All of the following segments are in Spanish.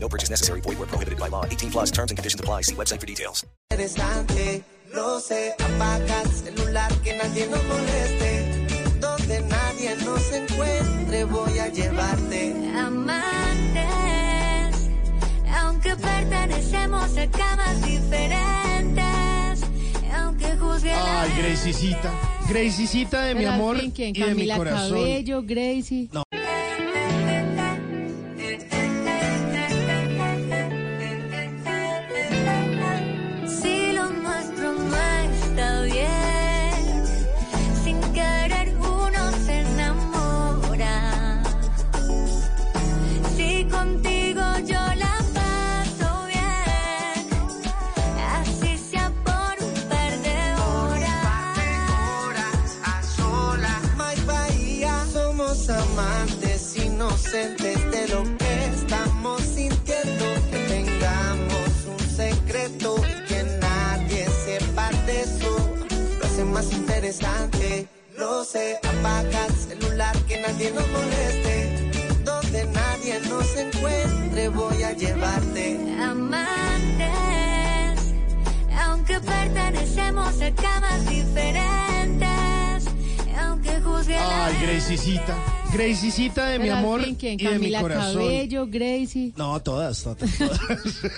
No purchase necessary. Void where prohibited by law. 18 plus terms and conditions apply. See website for details. Interesante, lo sé, apaga el celular que nadie nos moleste. Donde nadie nos encuentre voy a llevarte. Amantes, aunque pertenecemos a camas diferentes, aunque juzgue la Ay, Gracicita. Gracicita de mi Pero al amor fin, ¿quién? y de mi Camila corazón. Cabello, Gracie. No. Inocentes de lo que estamos sintiendo. Que tengamos un secreto y que nadie sepa de eso. Lo hace más interesante. Lo sé, apaga el celular que nadie nos moleste. Donde nadie nos encuentre voy a llevarte. Amantes, aunque pertenecemos a camas diferentes, aunque juzgue Ay, Gracicita. Gracicita de mi Pero amor fin, ¿quién? y de mi Camila corazón. Cabello, Gracie. No, todas, todas. todas.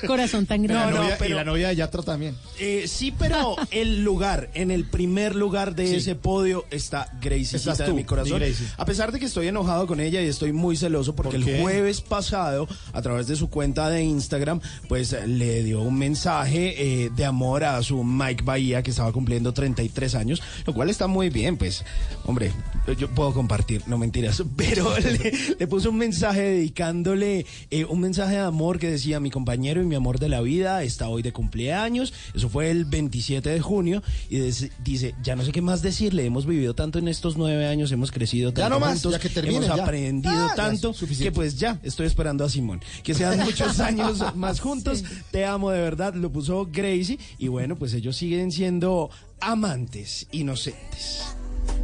Corazón tan grande. no, novia- pero- y la novia de Yatra también. Eh, sí, pero el lugar, en el primer lugar de Sí. ese podio está Gracicita Estás de tú, mi corazón. mi Gracie. A pesar de que estoy enojado con ella y estoy muy celoso porque ¿Por qué? el jueves pasado, a través de su cuenta de Instagram, pues le dio un mensaje eh, de amor a su Mike Bahía, que estaba cumpliendo 33 años, lo cual está muy bien, pues, hombre, yo puedo compartir, no mentiras, pero le, le puso un mensaje dedicándole eh, un mensaje de amor que decía, mi compañero y mi amor de la vida está hoy de cumpleaños, eso fue el 27 de junio, y des- dice, ya no sé qué más decirle, hemos vivido tanto en estos nueve años, hemos crecido tanto no más, juntos, ya que termine, hemos ya. aprendido Ah, tanto, que pues ya, estoy esperando a Simón. Que sean muchos años más juntos, te amo de verdad, lo puso Gracie, y bueno, pues ellos siguen siendo amantes inocentes.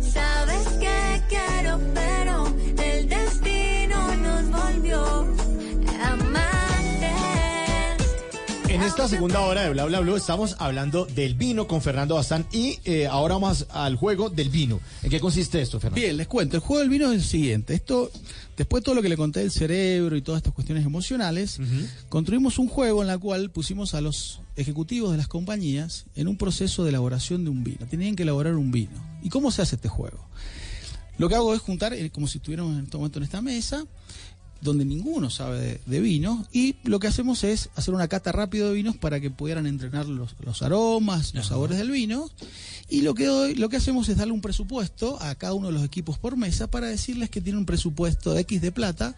Sabes que quiero, pero el destino nos volvió amantes. En esta segunda hora de Bla Bla Blue estamos hablando del vino con Fernando Bazán y eh, ahora vamos al juego del vino. ¿En qué consiste esto, Fernando? Bien, les cuento. El juego del vino es el siguiente. Esto, después de todo lo que le conté del cerebro y todas estas cuestiones emocionales, construimos un juego en la cual pusimos a los ejecutivos de las compañías en un proceso de elaboración de un vino. Tenían que elaborar un vino. ¿Y cómo se hace este juego? Lo que hago es juntar, eh, como si estuviéramos en este momento en esta mesa, donde ninguno sabe de, de vino, y lo que hacemos es hacer una cata rápido de vinos para que pudieran entrenar los, los aromas, los sabores del vino, y lo que, doy- lo que hacemos es darle un presupuesto a cada uno de los equipos por mesa para decirles que tiene un presupuesto de X de plata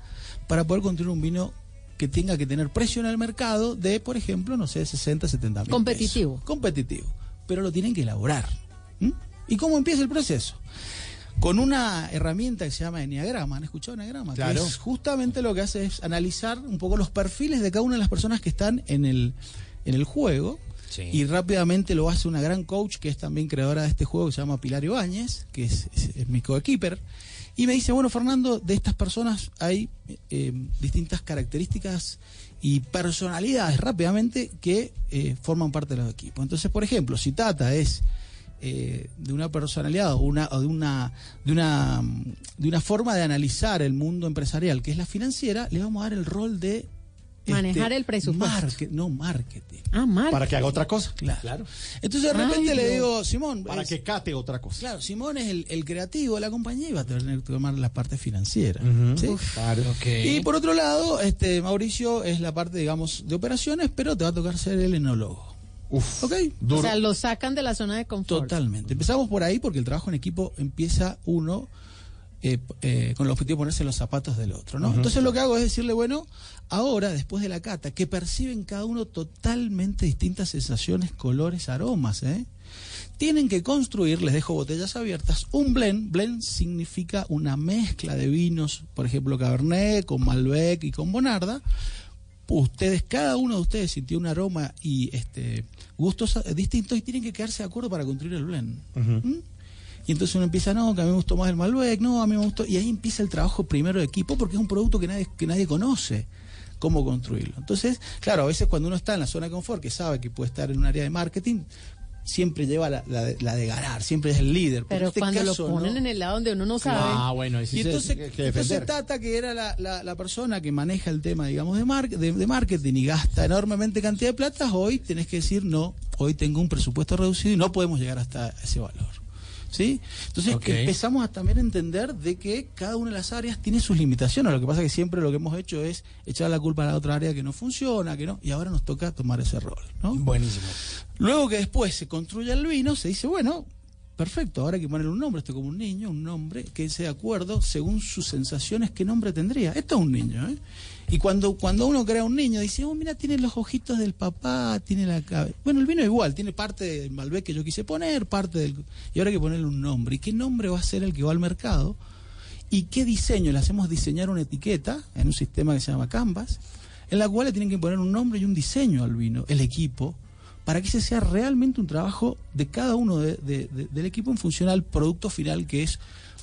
para poder construir un vino que tenga que tener precio en el mercado de, por ejemplo, no sé, 60, 70 mil Competitivo. pesos. Competitivo. Pero lo tienen que elaborar. ¿Mm? ¿Y cómo empieza el proceso? Con una herramienta que se llama Enneagrama. ¿Han escuchado Enneagrama? Que Claro. es justamente lo que hace es analizar un poco los perfiles de cada una de las personas que están en el, en el juego. Y rápidamente lo hace una gran coach que es también creadora de este juego que se llama Pilar Ibáñez, que es, es- es mi coequiper. Y me dice, bueno, Fernando, de estas personas hay eh, distintas características y personalidades rápidamente que eh, forman parte de los equipos. Entonces, por ejemplo, si Tata es eh, de una personalidad o, una, o de, una, de, una, de una forma de analizar el mundo empresarial que es la financiera, le vamos a dar el rol de... este, Manejar el presupuesto. market- no, marketing. Ah, Mark. Para que haga otra cosa. Claro. Entonces de repente Ay, le digo, Simón, Para es- que cate otra cosa. Claro, Simón es el, el creativo de la compañía y va a tener que tomar la parte financiera. ¿sí? Claro. Y por otro lado, este Mauricio es la parte, digamos, de operaciones, pero te va a tocar ser el enólogo. Uf. ¿Ok? Duro. O sea, lo sacan de la zona de confort. Totalmente. Empezamos por ahí porque el trabajo en equipo empieza uno eh, eh, con el objetivo de ponerse en los zapatos del otro. ¿no? Entonces lo que hago es decirle, bueno, ahora, después de la cata, que perciben cada uno totalmente distintas sensaciones, colores, aromas, ¿eh? tienen que construir, les dejo botellas abiertas, un blend. Blend significa una mezcla de vinos, por ejemplo, Cabernet con Malbec y con Bonarda. Ustedes, cada uno de ustedes sintió un aroma y este gustos distintos y tienen que quedarse de acuerdo para construir el blend. ¿Mm? Y entonces uno empieza, no, que a mí me gustó más el Malbec, no, a mí me gustó. Y ahí empieza el trabajo primero de equipo porque es un producto que nadie, que nadie conoce cómo construirlo. Entonces, claro, a veces cuando uno está en la zona de confort, que sabe que puede estar en un área de marketing, siempre lleva la, la de- la de ganar, siempre es el líder. Pero este cuando caso, lo ponen ¿no? en el lado donde uno no sabe. Ah, bueno, ahí sí y entonces, hay que entonces. Tata, que era la, la- la persona que maneja el tema, digamos, de, mar- de, de marketing y gasta enormemente cantidad de plata, hoy tenés que decir, no, hoy tengo un presupuesto reducido y no podemos llegar hasta ese valor. ¿Sí? Entonces empezamos a también a entender de que cada una de las áreas tiene sus limitaciones. Lo que pasa es que siempre lo que hemos hecho es echar la culpa a la otra área que no funciona, que no, y ahora nos toca tomar ese rol. ¿no? Buenísimo. Luego que después se construye el vino, se dice, bueno, perfecto, ahora hay que ponerle un nombre, esto como un niño, un nombre que sea de acuerdo según sus sensaciones, qué nombre tendría. Esto es un niño, ¿eh? Y cuando, cuando uno crea un niño, dice, oh, mira, tiene los ojitos del papá, tiene la cabeza. Bueno, el vino igual, tiene parte del Malbec que yo quise poner, parte del... Y ahora hay que ponerle un nombre. ¿Y qué nombre va a ser el que va al mercado? ¿Y qué diseño? Le hacemos diseñar una etiqueta en un sistema que se llama Canvas, en la cual le tienen que poner un nombre y un diseño al vino, el equipo, para que ese sea realmente un trabajo de cada uno de- de- de- del equipo en función al producto final, que es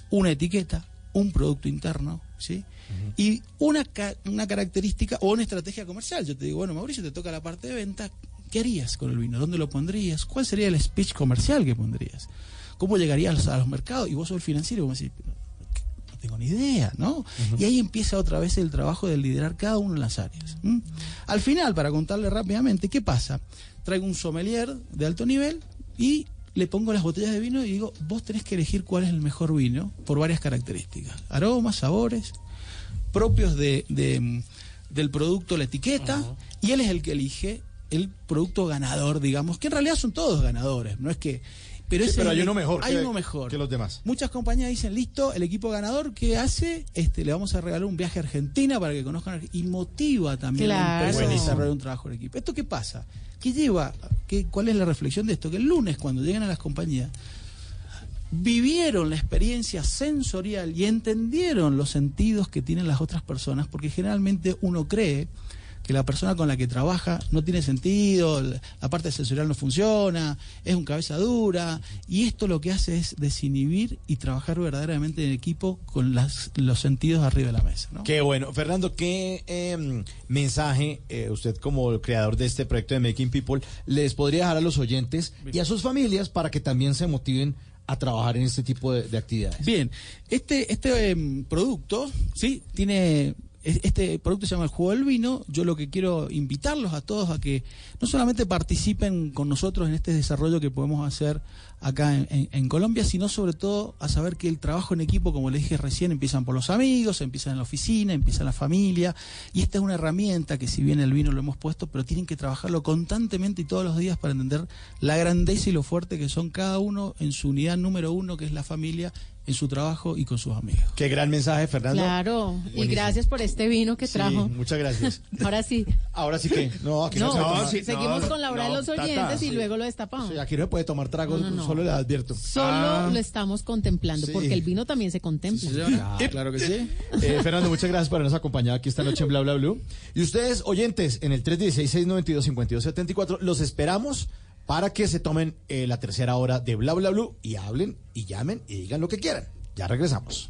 una etiqueta, un producto interno, ¿sí? Y una, ca- una característica o una estrategia comercial. Yo te digo, bueno, Mauricio, te toca la parte de venta, ¿qué harías con el vino? ¿Dónde lo pondrías? ¿Cuál sería el speech comercial que pondrías? ¿Cómo llegarías a los mercados? Y vos sos el financiero vos me decís, tengo ni idea, ¿no? Y ahí empieza otra vez el trabajo de liderar cada una de las áreas. Al final, para contarle rápidamente, ¿qué pasa? Traigo un sommelier de alto nivel y le pongo las botellas de vino y digo, vos tenés que elegir cuál es el mejor vino por varias características. Aromas, sabores, propios de, de, del producto, la etiqueta, y él es el que elige el producto ganador, digamos, que en realidad son todos ganadores, no es que... Pero, Sí, ese pero hay uno mejor Hay que- uno mejor. que los demás. Muchas compañías dicen, listo, el equipo ganador, ¿qué hace? Este, le vamos a regalar un viaje a Argentina para que conozcan Argentina. Y motiva también a la Claro. empresa a desarrollar un trabajo en equipo. ¿Esto qué pasa? ¿Qué lleva? ¿Qué, ¿Cuál es la reflexión de esto? Que el lunes, cuando llegan a las compañías, vivieron la experiencia sensorial y entendieron los sentidos que tienen las otras personas, porque generalmente uno cree que la persona con la que trabaja no tiene sentido, la parte sensorial no funciona, es un cabeza dura, y esto lo que hace es desinhibir y trabajar verdaderamente en equipo con las, los sentidos arriba de la mesa. ¿no? Qué bueno. Fernando, ¿qué eh, mensaje eh, usted como creador de este proyecto de Making People les podría dejar a los oyentes y a sus familias para que también se motiven a trabajar en este tipo de, de actividades? Bien, este, este em, producto, sí, tiene. Es- Este producto se llama el juego del vino. Yo lo que quiero invitarlos a todos a que no solamente participen con nosotros en este desarrollo que podemos hacer acá en, en- en Colombia, sino sobre todo a saber que el trabajo en equipo, como les dije recién, empiezan por los amigos, empiezan en la oficina, empieza en la familia. Y esta es una herramienta que si bien el vino lo hemos puesto, pero tienen que trabajarlo constantemente y todos los días para entender la grandeza y lo fuerte que son cada uno en su unidad número uno, que es la familia, en su trabajo y con sus amigos. Qué gran mensaje, Fernando. Claro. Y gracias por este vino que Sí, trajo. muchas gracias. Ahora sí. Ahora sí que. No, aquí no, No, se puede no, tomar- sí. seguimos no, con la hora no, de los Tata, oyentes y sí. luego lo destapamos. Sí, aquí no se puede tomar tragos, No, no, no. Solo le advierto. Solo Ah. lo estamos contemplando, Sí. porque el vino también se contempla. Ah, claro que sí. Eh, Fernando, muchas gracias por habernos acompañado aquí esta noche en Bla Bla Blue. Y ustedes, oyentes, en el 316-692-5274, los esperamos para que se tomen eh, la tercera hora de Bla Bla Blue y hablen y llamen y digan lo que quieran. Ya regresamos.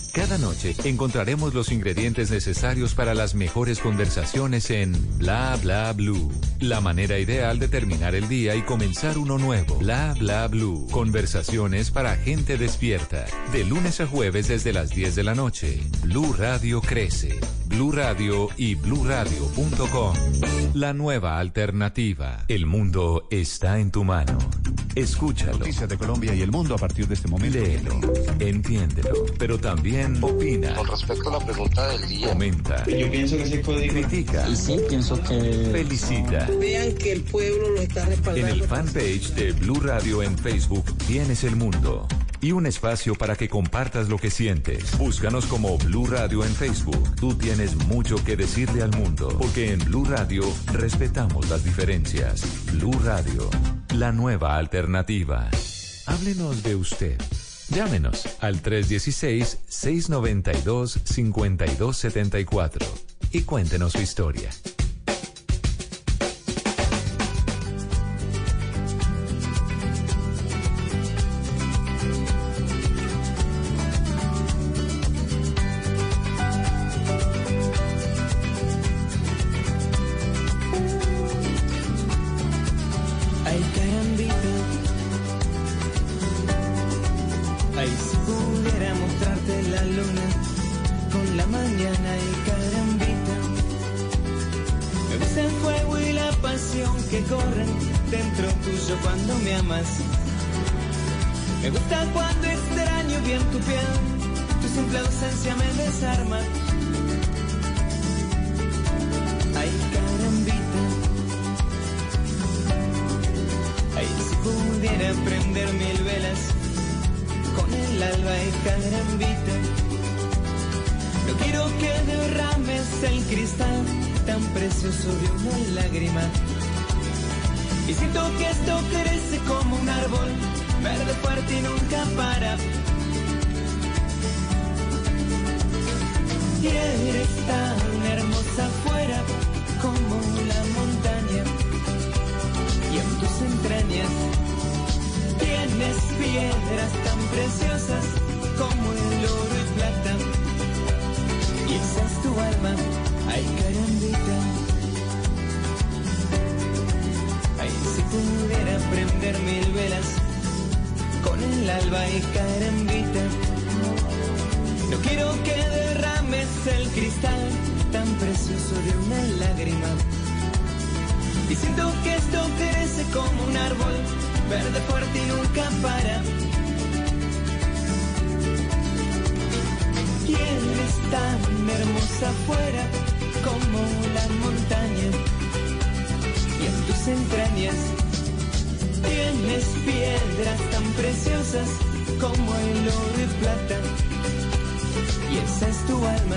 Cada noche encontraremos los ingredientes necesarios para las mejores conversaciones en Bla Bla Blue. La manera ideal de terminar el día y comenzar uno nuevo. Bla Bla Blue. Conversaciones para gente despierta. De lunes a jueves desde las 10 de la noche. Blue Radio crece. Blue Radio y bluradio.com. La nueva alternativa. El mundo está en tu mano. Escúchalo. Noticias de Colombia y el mundo a partir de este momento. Léelo, entiéndelo, pero también opina. Con respecto a la pregunta del día. Comenta. Yo pienso que ese código. Critica. Y sí, pienso que. Felicita. Vean que el pueblo lo está respaldando. En el fanpage de Blue Radio en Facebook tienes el mundo y un espacio para que compartas lo que sientes. Búscanos como Blue Radio en Facebook. Tú tienes mucho que decirle al mundo, porque en Blue Radio respetamos las diferencias. Blue Radio, la nueva alternativa. Háblenos de usted. Llámenos al 316-692-5274 y cuéntenos su historia. Eres tan hermosa afuera como la montaña y en tus entrañas tienes piedras tan preciosas como el oro y plata. Y esa es tu alma, ay carambita. Ay, si pudiera prender mil velas con el alba y carambita. No quiero que derrames el cristal tan precioso de una lágrima. Y siento que esto crece como un árbol, verde fuerte y nunca para. Y eres tan hermosa afuera como la montaña. Y en tus entrañas tienes piedras tan preciosas como el oro y plata. Y esa es tu alma.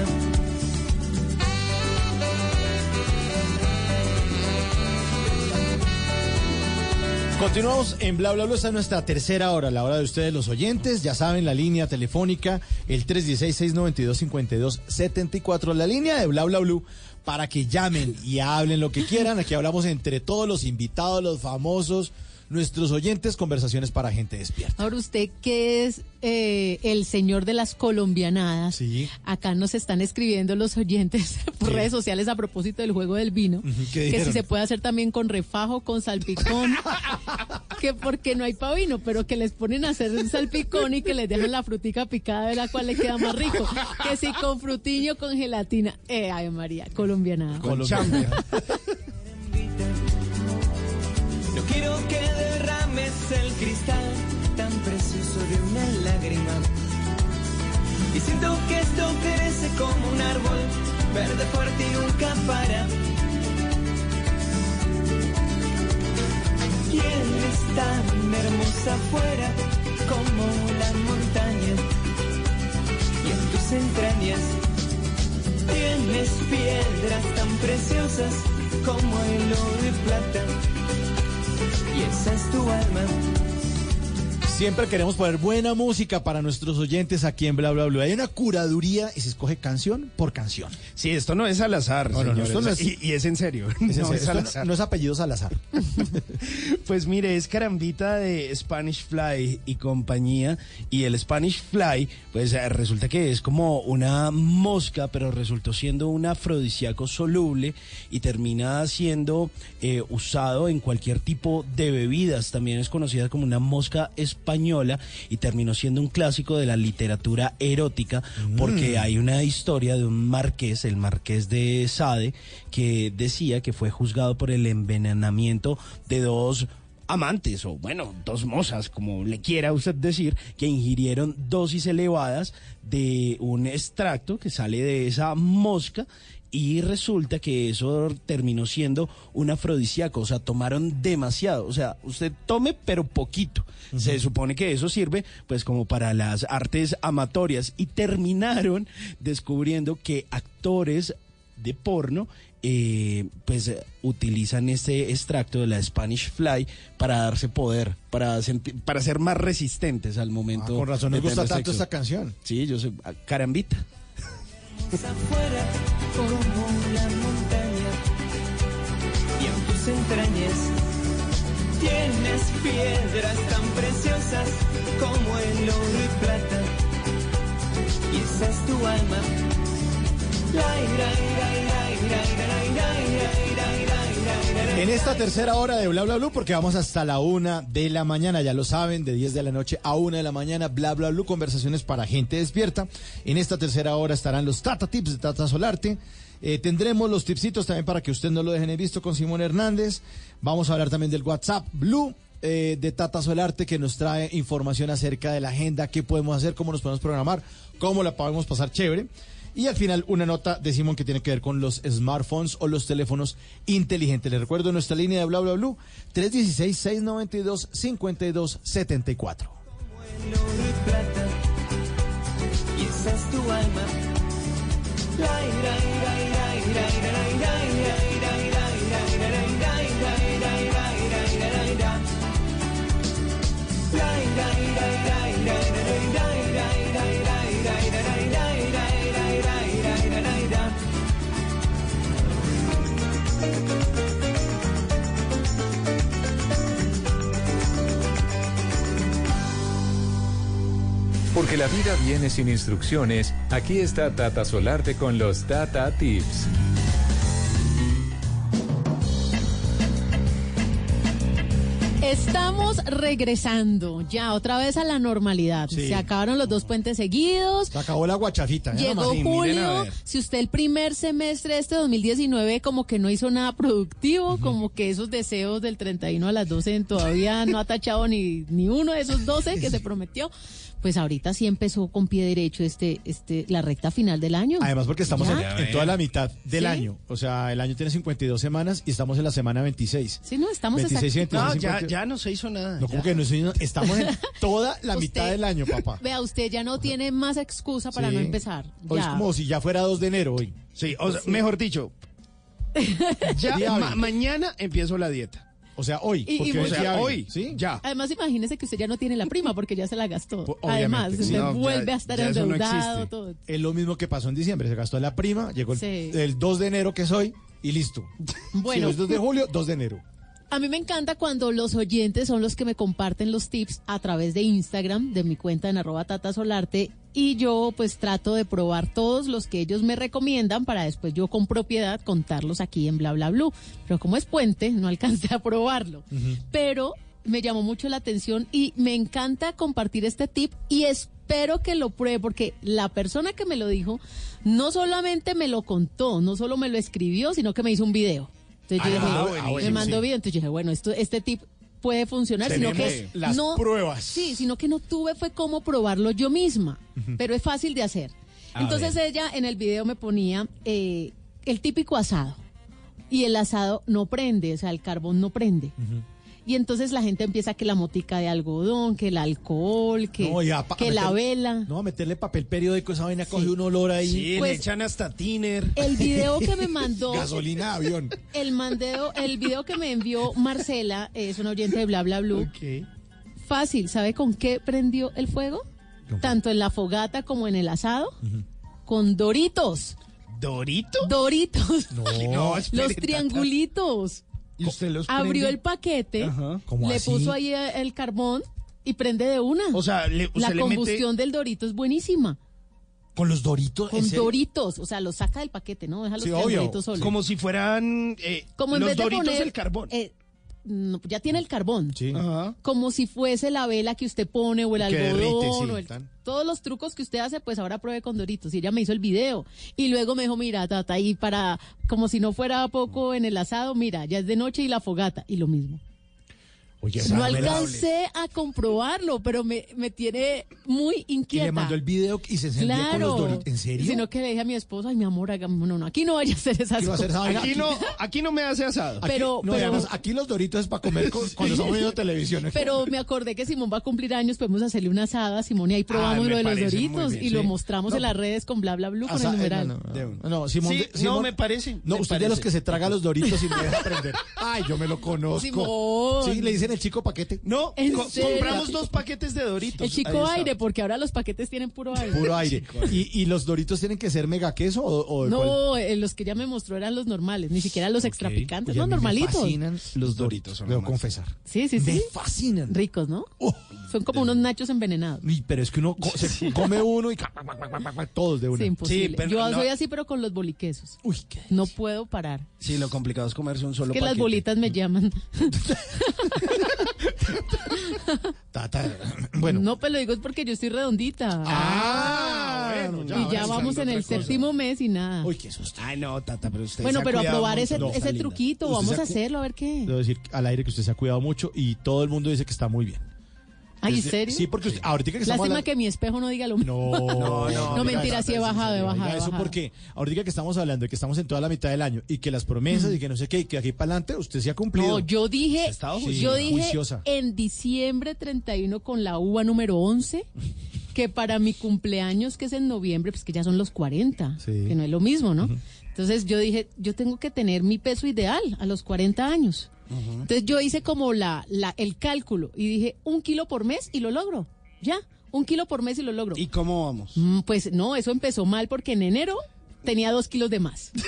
Continuamos en Bla Bla Bla, esta es nuestra tercera hora, la hora de ustedes los oyentes, ya saben, la línea telefónica, el 316-692-5274, la línea de Bla Bla Blue, para que llamen y hablen lo que quieran, aquí hablamos entre todos los invitados, los famosos, nuestros oyentes, conversaciones para gente despierta. Ahora usted que es eh, el señor de las colombianadas, Sí. acá nos están escribiendo los oyentes por ¿Qué? redes sociales a propósito del juego del vino, Ujú, ¿qué que dijeron? si se puede hacer también con refajo, con salpicón, que porque no hay pa' vino, pero que les ponen a hacer un salpicón y que les dejan la frutica picada de la cual le queda más rico, que si con frutiño, con gelatina, eh, ay María, colombianada. Quiero que derrames el cristal tan precioso de una lágrima. Y siento que esto crece como un árbol, verde fuerte y nunca para. Y eres tan hermosa afuera como la montaña. Y en tus entrañas tienes piedras tan preciosas como el oro y plata. Y esa es tu alma. Siempre queremos poner buena música para nuestros oyentes aquí en Bla Bla Bla. Hay una curaduría y se escoge canción por canción. Sí, esto no es al azar, No, no, no, señores. esto no es- y, y es en serio. Es en serio, es al azar. no es apellidos al azar. Pues mire, es carambita de Spanish Fly y compañía. Y el Spanish Fly, pues eh, resulta que es como una mosca, pero resultó siendo un afrodisíaco soluble y termina siendo eh, usado en cualquier tipo de bebidas. También es conocida como una mosca española española y terminó siendo un clásico de la literatura erótica porque hay una historia de un marqués, el marqués de Sade, que decía que fue juzgado por el envenenamiento de dos amantes o bueno, dos mozas, como le quiera usted decir, que ingirieron dosis elevadas de un extracto que sale de esa mosca y resulta que eso terminó siendo un afrodisíaco, o sea, tomaron demasiado, o sea, usted tome pero poquito. Se supone que eso sirve pues como para las artes amatorias y terminaron descubriendo que actores de porno eh, pues utilizan este extracto de la Spanish Fly para darse poder, para senti- para ser más resistentes al momento. Ah, con razón nos gusta tanto sexo. esta canción. Sí, yo sé, ah, carambita. Afuera como la montaña y en tus entrañas tienes piedras tan preciosas como el oro y plata y esa es tu alma La, ira, ira, En esta tercera hora de Bla Bla Blue, porque vamos hasta la una de la mañana, ya lo saben, de 10 de la noche a una de la mañana, Bla Bla Blue, conversaciones para gente despierta. En esta tercera hora estarán los Tata Tips de Tata Solarte. Eh, tendremos los tipsitos también para que usted no lo dejen en visto con Simón Hernández. Vamos a hablar también del WhatsApp Blue eh, de Tata Solarte que nos trae información acerca de la agenda, qué podemos hacer, cómo nos podemos programar, cómo la podemos pasar chévere. Y al final una nota de Simón que tiene que ver con los smartphones o los teléfonos inteligentes. Les recuerdo nuestra línea de bla bla blue 316-692-5274. Porque la vida viene sin instrucciones, aquí está Tata Solarte con los Tata Tips. Estamos regresando ya otra vez a la normalidad. Sí. Se acabaron los dos puentes seguidos. Se acabó la guachafita. ¿eh? Llegó julio, si usted el primer semestre de este 2019 como que no hizo nada productivo, como que esos deseos del 31 a las 12 todavía no ha tachado ni, ni uno de esos 12 que se prometió, pues ahorita sí empezó con pie derecho este, este, la recta final del año. Además porque estamos en, toda la mitad del ¿Sí? año. O sea, el año tiene 52 semanas y estamos en la semana 26. Sí, no, estamos 26 y exacto. 26, No, ya, 50. ya no se hizo nada. No, como que no, señor? estamos en toda la Usted- mitad del año, papá. Vea, usted ya no tiene más excusa para Sí. no empezar. Hoy es como si ya fuera 2 de enero hoy. Sí, o sea, mejor dicho, ya ma- mañana empiezo la dieta. O sea, hoy. Y- porque hoy O sea, ¿Sí? ya. Además, imagínese que usted ya no tiene la prima porque ya se la gastó. Pues, Además, usted sí. Ya- vuelve a estar no endeudado. todo. Es lo mismo que pasó en diciembre. Se gastó la prima, llegó el, Sí. el 2 de enero que es hoy y listo. Bueno. Si es 2 de julio, 2 de enero. A mí me encanta cuando los oyentes son los que me comparten los tips a través de Instagram, de mi cuenta en arroba tatasolarte, y yo pues trato de probar todos los que ellos me recomiendan para después yo con propiedad contarlos aquí en bla bla blue. Pero como es puente, no alcancé a probarlo. Pero me llamó mucho la atención y me encanta compartir este tip y espero que lo pruebe porque la persona que me lo dijo no solamente me lo contó, no solo me lo escribió, sino que me hizo un video. Entonces yo Ah, dije, buenísimo, me mandó video, entonces yo dije, bueno, esto, este tip puede funcionar, sino Tenemos que las no, pruebas. Sí, sino que no tuve fue cómo probarlo yo misma, pero es fácil de hacer. A Entonces ella en el video me ponía eh, el típico asado y el asado no prende, o sea, el carbón no prende. Y entonces la gente empieza que la motica de algodón, que el alcohol, que, No, ya, pa- que la vela. No, a meterle papel periódico, esa vaina coge un olor ahí. Sí, Pues- le echan hasta tiner. El video que me mandó Gasolina de avión. el mandeo, el video que me envió Marcela, es una oyente de Bla Bla Blue. Ok. Fácil, ¿sabe con qué prendió el fuego? Tanto en la fogata como en el asado. Con doritos. ¿Dorito? Doritos. No, espere, Los Tata. triangulitos. ¿Y usted los Abrió prende? el paquete, Ajá. ¿Cómo le así? puso ahí el carbón y prende de una. O sea, le, la le combustión del dorito es buenísima. Con los doritos. Con doritos, o sea, los saca del paquete, ¿no? Deja los Sí, obvio. triangulitos solos. como si fueran eh, Como en los vez de doritos poner, del carbón. eh, ya tiene el carbón. Sí. Ajá. Como si fuese la vela que usted pone o el Que derrite, algodón. sí, o el- tan- todos los trucos que usted hace, pues ahora pruebe con Doritos. Y ella me hizo el video. Y luego me dijo, mira, tata, y para, como si no fuera poco en el asado, mira, ya es de noche y la fogata. Y lo mismo. Oye, No alcancé a comprobarlo, pero me, me tiene muy Y inquieta. le mandó el video y se encendía con los Claro. Doritos. ¿En serio? Sino que le dije a mi esposo, ay, mi amor, hagamos, no, no, aquí no vaya a hacer esas ¿Qué va a hacer esa cosas. Aquí no, aquí no me hace asado. Aquí- pero- no, pero- además, aquí los Doritos es para comer con- cuando estamos viendo televisión. Pero me acordé que Simón va a cumplir años, podemos hacerle una asada a Simón y ahí probamos me lo de los Doritos bien, y lo sí. mostramos No. en las redes con bla bla bla con el eh, numeral. no, no, no, Simón, Sí, no, me parece, No, me usted de los que se traga los Doritos y no deja aprender. Ay, yo me lo conozco. Simón. Sí, le dicen el chico paquete. No, ¿En co- serio? compramos dos paquetes de Doritos. El chico aire, porque ahora los paquetes tienen puro aire. Puro aire. ¿Y, y los Doritos tienen que ser mega queso o, o? No, eh, los que ella me mostró eran los normales, ni siquiera los extra picantes, Oye, no, mí me normalitos. fascinan los Doritos, debo confesar. Sí, sí, Me sí. fascinan. Ricos, ¿no? Oh. Son como unos nachos envenenados. Uy, pero es que uno co- se come uno y todos de una. Sí, imposible. Sí, pero Yo no- soy así, pero con los boliquesos. Uy, qué No puedo parar. Sí, lo complicado es comerse un solo que las bolitas me llaman. tata. Bueno. No, pero lo digo es porque yo estoy redondita. Ah, bueno, y ya vamos en el cosa. séptimo mes y nada. Uy, qué susto. Ay, no, Tata, pero usted bueno, se ha pero a probar mucho, ese, Rosa ese truquito, vamos a hacerlo, a ver qué. Debo decir al aire que usted se ha cuidado mucho y todo el mundo dice que está muy bien. Ay, ¿en serio? Sí, porque usted- ahorita que estamos Lástima hablando... que mi espejo no diga lo mismo. No, no, No, no, mentira, sí he bajado, he bajado. eso porque ahorita que estamos hablando de que estamos en toda la mitad del año y que las promesas y que no sé qué y que aquí para adelante usted se ha cumplido. No, yo dije, estado Sí, yo dije juiciosa. en diciembre 31 con la uva número 11 que para mi cumpleaños, que es en noviembre, pues que ya son los 40, Sí. que no es lo mismo, ¿no? Entonces yo dije, yo tengo que tener mi peso ideal a los 40 años. Entonces yo hice como la, la, el cálculo y dije, un kilo por mes y lo logro. Ya, un kilo por mes y lo logro. ¿Y cómo vamos? Mm, Pues no, eso empezó mal porque en enero tenía dos kilos de más.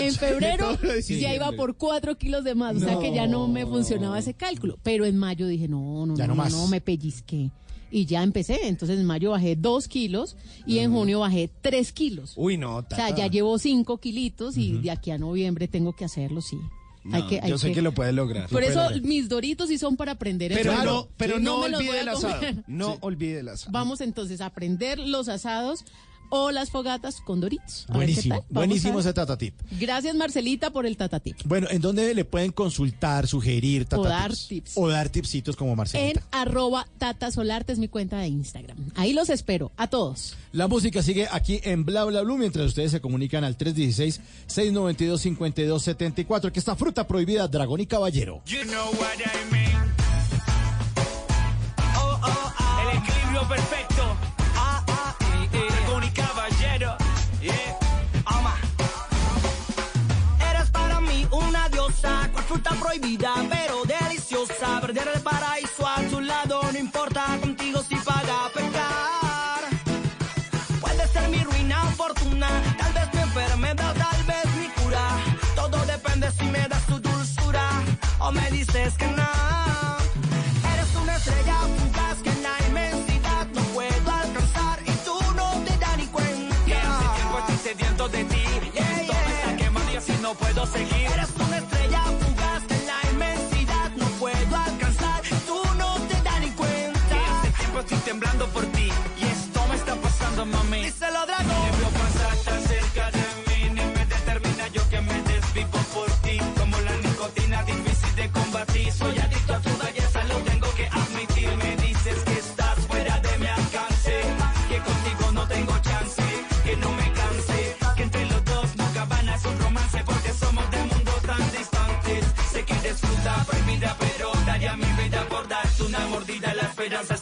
En febrero ya iba por cuatro kilos de más, o sea que ya no me funcionaba ese cálculo. Pero en mayo dije, no, no, Ya no, no no, me pellizqué. Y ya empecé, entonces en mayo bajé dos kilos y en junio bajé tres kilos. Uy, no, O sea, ya llevo cinco kilitos y de aquí a noviembre tengo que hacerlo, sí. No, hay que, hay yo sé que lo puede lograr. Por eso mis doritos sí son para aprender. Pero eso. no, pero Sí, no, voy olvide el asado. No olvide el asado. Vamos entonces a aprender los asados o las fogatas con Doritos. A Buenísimo, buenísimo ese ver. tata tip. Gracias Marcelita por el tatatip. Bueno, ¿en dónde le pueden consultar, sugerir tata O dar tips? O dar tipsitos como En Marcelita. arroba tatasolarte es mi cuenta de Instagram. Ahí los espero, a todos. La música sigue aquí en Bla Bla Blue mientras ustedes se comunican al 316-692-5274 que está fruta prohibida, dragón y caballero. You know what I mean. Oh, oh, ah. El equilibrio perfecto. Diosa, cual fruta prohibida, pero deliciosa. Perder el paraíso a tu lado, no importa contigo si paga pecar. Puede ser mi ruina fortuna, tal vez mi enfermedad, tal vez mi cura. Todo depende si me das tu dulzura o me dices que no. Estoy temblando por ti. Y esto me está pasando, mami. Díselo, Te dragón. veo pasar tan cerca de mí, ni me determina yo que me desvivo por ti. Como la nicotina difícil de combatir. Soy adicto a tu belleza, lo tengo que admitir. Me dices que estás fuera de mi alcance, que contigo no tengo chance, que no me canse, que entre los dos nunca van a un romance porque somos de mundos tan distantes. Sé que disfruta prohibida, pero daría mi vida por darte una mordida. La esperanza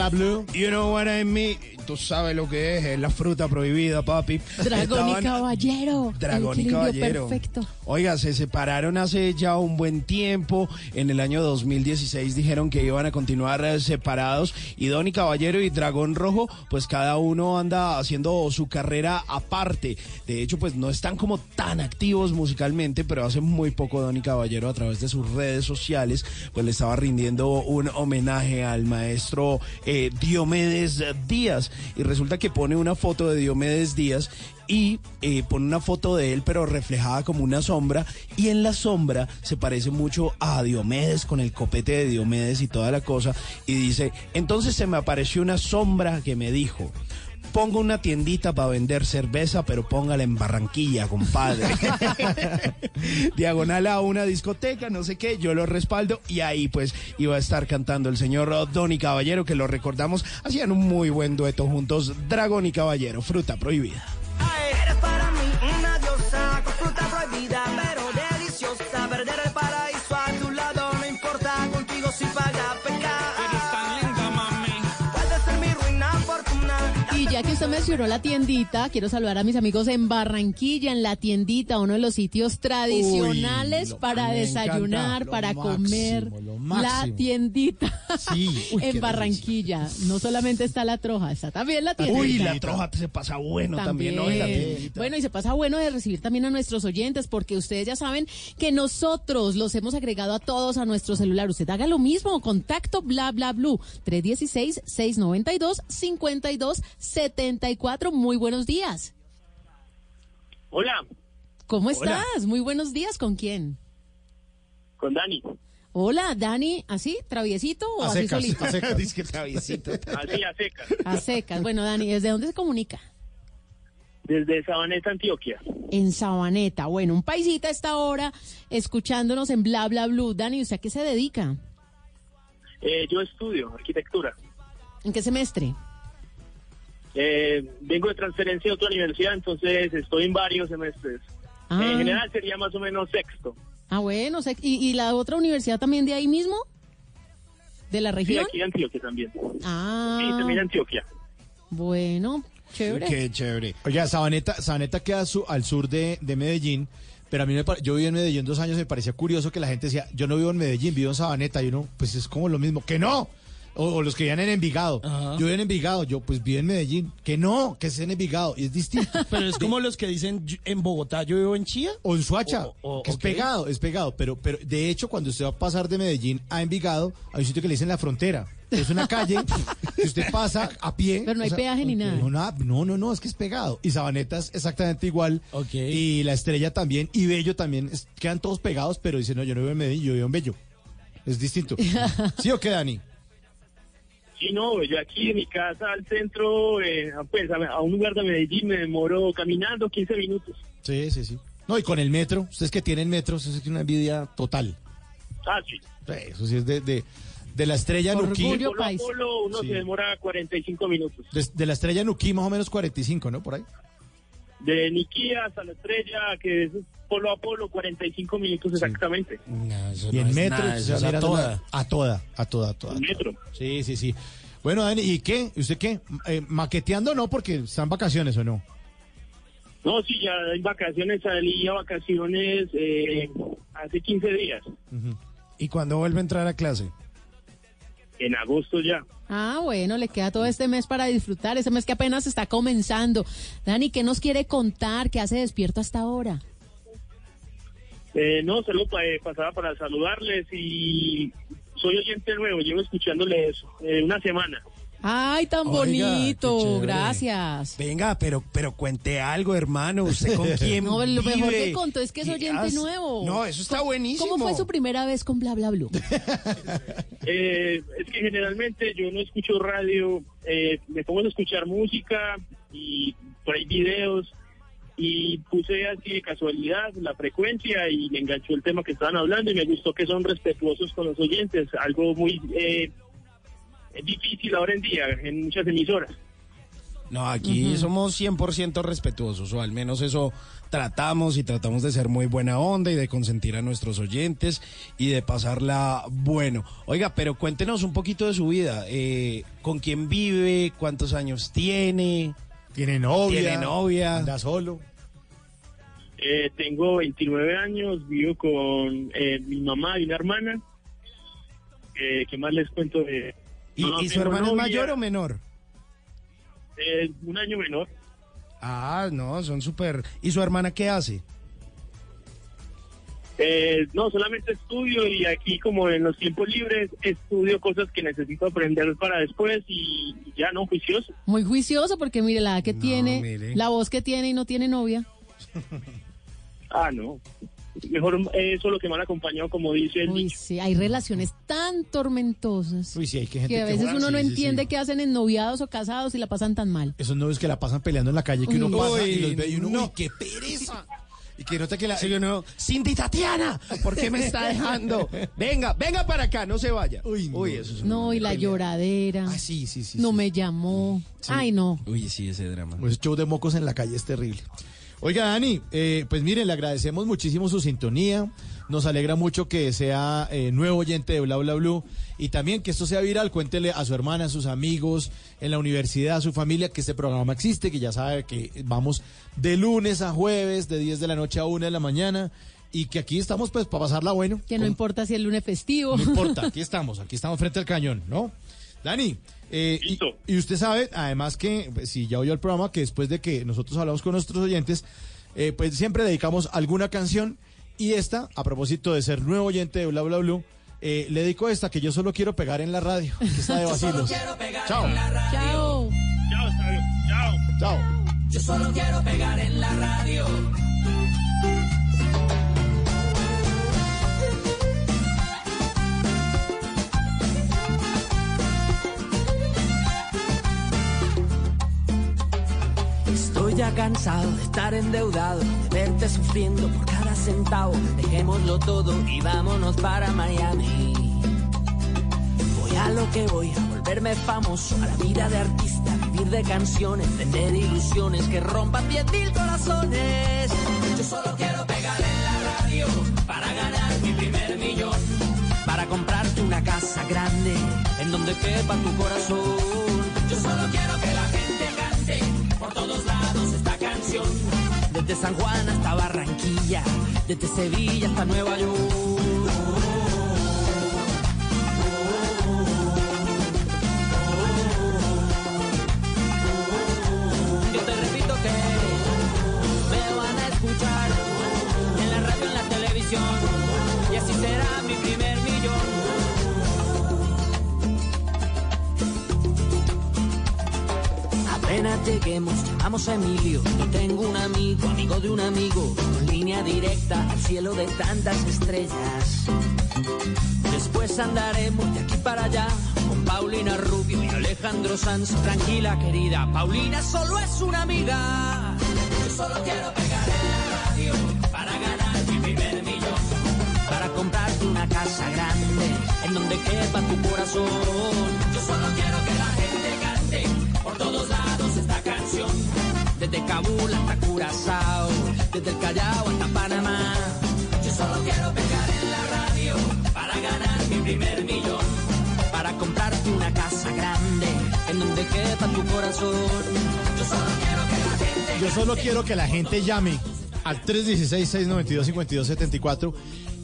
la You know what I mean, Bla Bla Blue. You know what I mean. tú sabes lo que es, es la fruta prohibida, papi. Dragón y caballero. Dragón y caballero. Perfecto. Oiga, se separaron hace ya un buen tiempo. En el año 2016 dijeron que iban a continuar eh, separados. Y Don y Caballero y Dragón Rojo, pues cada uno anda haciendo su carrera aparte. De hecho, pues no están como tan activos musicalmente, pero hace muy poco Don y Caballero a través de sus redes sociales, pues le estaba rindiendo un homenaje al maestro eh, Diomedes Díaz. Y resulta que pone una foto de Diomedes Díaz y eh, pone una foto de él pero reflejada como una sombra y en la sombra se parece mucho a Diomedes con el copete de Diomedes y toda la cosa y dice, entonces se me apareció una sombra que me dijo, pongo una tiendita para vender cerveza pero póngala en Barranquilla, compadre. Diagonal a una discoteca, no sé qué, yo lo respaldo y ahí pues iba a estar cantando el señor Don y Caballero que lo recordamos, hacían un muy buen dueto juntos, Dragón y Caballero, fruta prohibida. Usted mencionó la tiendita, quiero saludar a mis amigos en Barranquilla, en la tiendita, uno de los sitios tradicionales para desayunar, encanta, para máximo, comer. La tiendita Sí, uy, en Barranquilla. No solamente está la troja, está también la tiendita. Uy, la troja se pasa bueno también, ¿no? En la tiendita. Bueno, y se pasa bueno de recibir también a nuestros oyentes, porque ustedes ya saben que nosotros los hemos agregado a todos a nuestro celular. Usted haga lo mismo, contacto bla bla blue 316-692-5274. Muy buenos días. Hola, ¿Cómo Hola. estás? Muy buenos días. ¿Con quién? con Dani. Hola, Dani, ¿así? ¿Traviesito o A así secas, solito? a secas. Dice que traviesito. Así a secas. A secas. Bueno, Dani, ¿desde dónde se comunica? Desde Sabaneta, Antioquia. En Sabaneta. Bueno, un paisita a esta hora escuchándonos en Bla Bla Blue. Dani, ¿usted a qué se dedica? Eh, yo estudio arquitectura. ¿En qué semestre? Eh, vengo de transferencia a otra universidad, entonces estoy en varios semestres. Ah. En general sería más o menos sexto. Ah, bueno. ¿Y, y la otra universidad también de ahí mismo? ¿De la Sí, región? aquí en Antioquia también. Ah, Sí, también Antioquia. bueno, chévere. Qué chévere. Oiga, Sabaneta, Sabaneta queda su- al sur de, de Medellín, pero a mí me yo viví en Medellín dos años y me parecía curioso que la gente decía, yo no vivo en Medellín, vivo en Sabaneta, y uno, pues es como lo mismo, que no. O, o los que vivían en Envigado. Ajá. Yo vivo en Envigado, yo pues vivo en Medellín. Que no, que es en Envigado, y es distinto. Pero es como los que dicen "Yo- en Bogotá, yo vivo en Chía. O en Suacha, O- o- que es pegado, es pegado. Pero, pero de hecho, cuando usted va a pasar de Medellín a Envigado, hay un sitio que le dicen la frontera. Es una calle que usted pasa a pie. Pero no hay peaje ni nada. No, nada, no, no, no, es que es pegado. Y Sabaneta es exactamente igual. Y La Estrella también. Y Bello también. es- quedan todos pegados, pero dicen, no, yo no vivo en Medellín, yo vivo en Bello. Es distinto. ¿Sí o qué, Dani? Sí, no, yo aquí en mi casa al centro, eh, pues a, a un lugar de Medellín me demoro caminando 15 minutos. Sí, sí, sí. No, y con el metro, ustedes que tienen metros, eso es una envidia total. Ah, sí. Eso sí es de, de, de la estrella Nuquí. Polo a país. polo uno Sí. se demora 45 minutos. De, de la estrella Nuquí más o menos 45, ¿no? Por ahí. De Niquía hasta la estrella, que es polo a polo, 45 minutos exactamente. Y en metro, nada, o eso a toda. A toda, a toda, a toda. En metro. Sí, sí, sí. Bueno, Dani, ¿y qué? ¿Usted qué? Eh, ¿Maqueteando no? Porque están vacaciones o no. No, sí, ya en vacaciones, salí a vacaciones eh, hace 15 días, ¿Y cuándo vuelve a entrar a clase? en agosto ya. Ah, bueno, le queda todo este mes para disfrutar, ese mes que apenas está comenzando. Dani, ¿qué nos quiere contar? ¿Qué hace despierto hasta ahora? Eh, no, solo pa- eh, pasaba para saludarles y soy oyente nuevo, llevo escuchándoles eh, una semana. Ay, tan Oiga, bonito, gracias. Venga, pero, pero cuente algo, hermano. ¿Usted con quién No, lo mejor que contó es que es ¿Qué oyente nuevo. No, eso está ¿Cómo- buenísimo. ¿Cómo fue su primera vez con Bla Bla Blue? Eh, es que generalmente yo no escucho radio, eh, me pongo a escuchar música y por ahí videos y puse así de casualidad la frecuencia y me enganchó el tema que estaban hablando y me gustó que son respetuosos con los oyentes, algo muy eh, difícil ahora en día en muchas emisoras. No, aquí Ujú. somos 100% respetuosos, o al menos eso tratamos y tratamos de ser muy buena onda y de consentir a nuestros oyentes y de pasarla bueno. Oiga, pero cuéntenos un poquito de su vida. Eh, ¿Con quién vive? ¿Cuántos años tiene? ¿Tiene novia? ¿Tiene novia? ¿Anda solo? Eh, tengo 29 años, vivo con eh, mi mamá y una hermana. Eh, ¿Qué más les cuento? de ¿Y, no y su tengo hermano es mayor o menor? eh, un año menor. Ah, no, son súper... ¿Y su hermana qué hace? Eh, no, solamente estudio y aquí como en los tiempos libres estudio cosas que necesito aprender para después y ya no juicioso. Muy juicioso porque mire la edad que No, tiene, mire. la voz que tiene y no tiene novia. Ah, no. Mejor eh, solo que mal acompañado, como dice el Uy, dicho. sí, hay relaciones tan tormentosas Uy, sí, hay que gente que a veces uno no entiende sí. qué hacen en noviados o casados y la pasan tan mal. Esos novios que la pasan peleando en la calle, que uno Uy. pasa y los ve y uno, no. uy, qué pereza. Y que nota que la... Sí, uno, Cindy Tatiana, ¿por qué me está dejando? Venga, venga para acá, no se vaya. Uy, no. eso es No, y la lloradera. Ah, sí, sí, sí. no sí. me llamó. Ay, no. Uy, sí, ese drama. Pues show de mocos en la calle es terrible. Oiga, Dani, eh, pues miren, le agradecemos muchísimo su sintonía. Nos alegra mucho que sea eh, nuevo oyente de Bla Bla Blue y también que esto sea viral. Cuéntele a su hermana, a sus amigos, en la universidad, a su familia que este programa existe, que ya sabe que vamos de lunes a jueves, de 10 de la noche a 1 de la mañana y que aquí estamos pues para pasarla bueno. Que no Con- importa si el lunes festivo. no importa, aquí estamos, aquí estamos frente al cañón, ¿no? Dani, eh, y, usted sabe, además que, pues, si ya oyó el programa, que después de que nosotros hablamos con nuestros oyentes, eh, pues siempre dedicamos alguna canción y esta, a propósito de ser nuevo oyente de Bla Bla Blue, eh, le dedico esta que yo solo quiero pegar en la radio, que está de vacilos. Chao, Chao. Chao. chao. Yo solo quiero pegar en la radio. Ya cansado de estar endeudado, de verte sufriendo por cada centavo. Dejémoslo todo y vámonos para Miami. Voy a lo que voy, a volverme famoso, a la vida de artista, vivir de canciones, vender ilusiones que rompan 10 mil corazones. Yo solo quiero pegar en la radio para ganar mi primer millón, para comprarte una casa grande en donde quepa tu corazón. Yo solo quiero que desde San Juan hasta Barranquilla, desde Sevilla hasta Nueva York. Lleguemos, llamamos a Emilio. Yo tengo un amigo, amigo de un amigo, con línea directa al cielo de tantas estrellas. Después andaremos de aquí para allá con Paulina Rubio y Alejandro Sanz. Tranquila, querida, Paulina solo es una amiga. Yo solo quiero pegar en la radio para ganar mi primer millón. Para comprarte una casa grande en donde quepa tu corazón. Yo solo quiero que la Desde Kabul hasta Curazao, desde el Callao hasta Panamá. Yo solo quiero pegar en la radio para ganar mi primer millón. Para comprarte una casa grande en donde quepa tu corazón. Yo solo quiero que la gente Yo solo quiero que la gente llame al 316-692-5274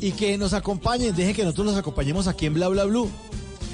y que nos acompañen, dejen que nosotros los acompañemos aquí en Bla Bla Blue.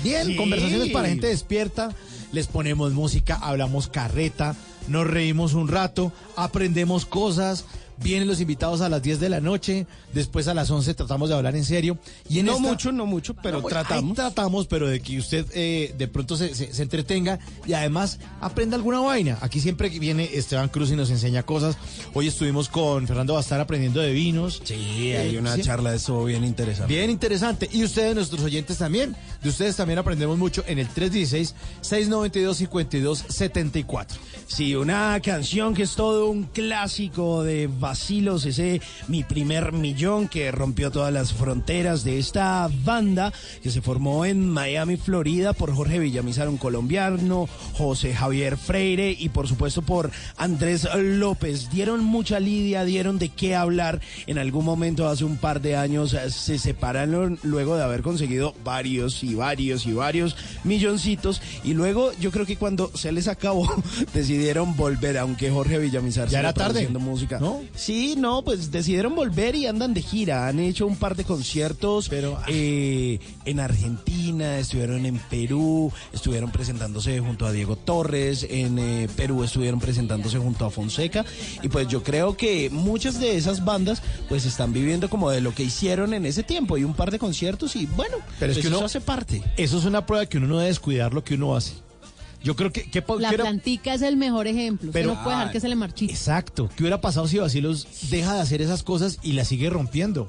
Bien, Sí. conversaciones para gente despierta, les ponemos música, hablamos carreta, nos reímos un rato, aprendemos cosas, vienen los invitados a las 10 de la noche, después a las 11 tratamos de hablar en serio. Y en no esta- mucho, no mucho, pero no, tratamos. tratamos, pero de que usted eh, de pronto se, se- se entretenga y además aprenda alguna vaina. Aquí siempre viene Esteban Cruz y nos enseña cosas. Hoy estuvimos con Fernando Bastar aprendiendo de vinos. Sí, hay Eh, una sí. charla de eso bien interesante. Bien interesante. Y ustedes, nuestros oyentes también, De ustedes también aprendemos mucho en el 316-692-5274. Sí, una canción que es todo un clásico de Vacilos, ese mi primer millón que rompió todas las fronteras de esta banda que se formó en Miami, Florida por Jorge Villamizar, un colombiano, José Javier Freire y por supuesto por Andrés López. Dieron mucha lidia, dieron de qué hablar. En algún momento hace un par de años eh, se separaron luego de haber conseguido varios y varios y varios milloncitos y luego yo creo que cuando se les acabó decidieron volver, aunque Jorge Villamizar Ya era tarde, produciendo música. ¿no? Sí, no, pues decidieron volver y andan de gira. Han hecho un par de conciertos Pero, ah. eh, en Argentina, estuvieron en Perú, estuvieron presentándose junto a Diego Torres, en eh, Perú estuvieron presentándose junto a Fonseca. Y pues yo creo que muchas de esas bandas pues están viviendo como de lo que hicieron en ese tiempo y un par de conciertos y bueno, Pero es pues que uno- eso hace parte. Eso es una prueba que uno no debe descuidar lo que uno hace. Yo creo que... que La quiero- plantica es el mejor ejemplo. Usted Pero- no puede dejar ah, que se le marchite. Exacto. ¿Qué hubiera pasado si Basilos deja de hacer esas cosas y las sigue rompiendo?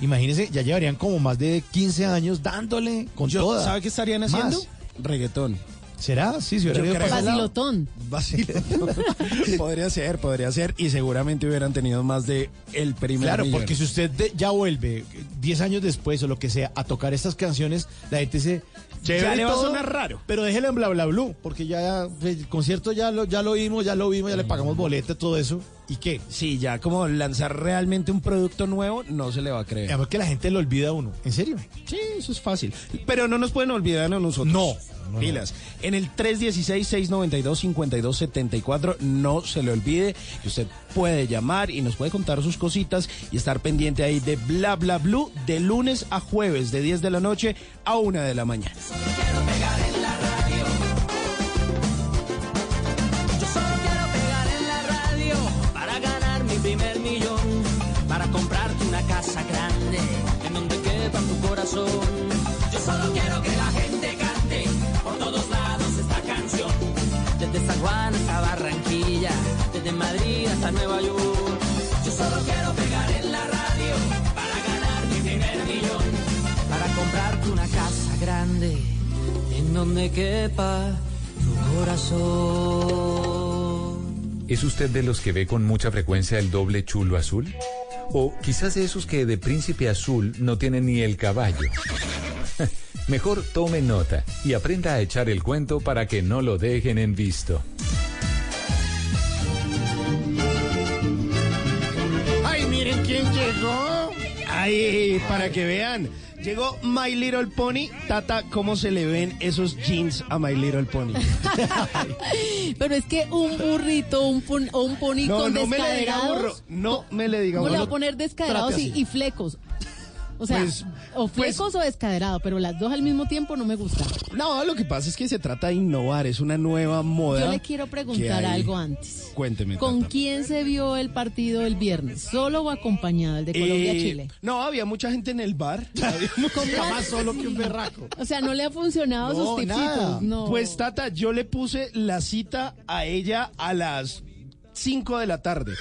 Imagínense, ya llevarían como más de 15 años dándole con Yo- toda. ¿Sabe qué estarían Más. haciendo? Reggaetón. ¿Será? Sí, si lado. Basilotón. Vacilotón. podría ser, podría ser. Y seguramente hubieran tenido más de el primer Claro, millón. porque si usted de- ya vuelve 10 años después o lo que sea a tocar estas canciones, la gente se... Ya chévere le va a sonar raro. Pero déjelo en bla bla blue, porque ya el concierto ya lo, ya lo vimos, ya lo vimos, ya le pagamos boleta, todo eso. ¿Y qué? Sí, ya como lanzar realmente un producto nuevo no se le va a creer. Además que la gente lo olvida a uno. ¿En serio? Sí, eso es fácil. Pero no nos pueden olvidar a nosotros. No. No, Pilas. En el 316-692-5274 no se le olvide que usted puede llamar y nos puede contar sus cositas y estar pendiente ahí de Bla Bla Blue de lunes a jueves de 10 de la noche a 1 de la mañana. Yo solo quiero pegar en la radio para ganar mi primer millón, para comprarte una casa grande en donde quepa tu corazón. Yo solo quiero que la gente desde San Juan hasta Barranquilla, desde Madrid hasta Nueva York. Yo solo quiero pegar en la radio para ganar mi primer millón, para comprarte una casa grande en donde quepa tu corazón. ¿Es usted de los que ve con mucha frecuencia el doble chulo azul? O quizás de esos que de príncipe azul no tienen ni el caballo. Mejor tome nota y aprenda a echar el cuento para que no lo dejen en visto. ¡Ay, miren quién llegó! ¡Ay, para que vean! Llegó My Little Pony. Tata, ¿cómo se le ven esos jeans a My Little Pony? Pero es que un burrito un pon- o un pony No, con no me le diga burro. descaderados. No me le diga ¿Cómo le va burro. a poner descaderados y flecos? O sea, Pues- o flecos o descaderado, pero las dos al mismo tiempo no me gustan. No, lo que pasa es que se trata de innovar. Es una nueva moda. Yo le quiero preguntar algo antes. Cuénteme. ¿Con Tata. quién se vio el partido el viernes? ¿Solo o acompañado, el de Colombia-Chile? Eh, no, había mucha gente en el bar. Había mucha- ¿Cómo Más solo que un berraco. O sea, no le ha funcionado No, sus tipsitos. No. Pues Tata, yo le puse la cita a ella a las 5 de la tarde.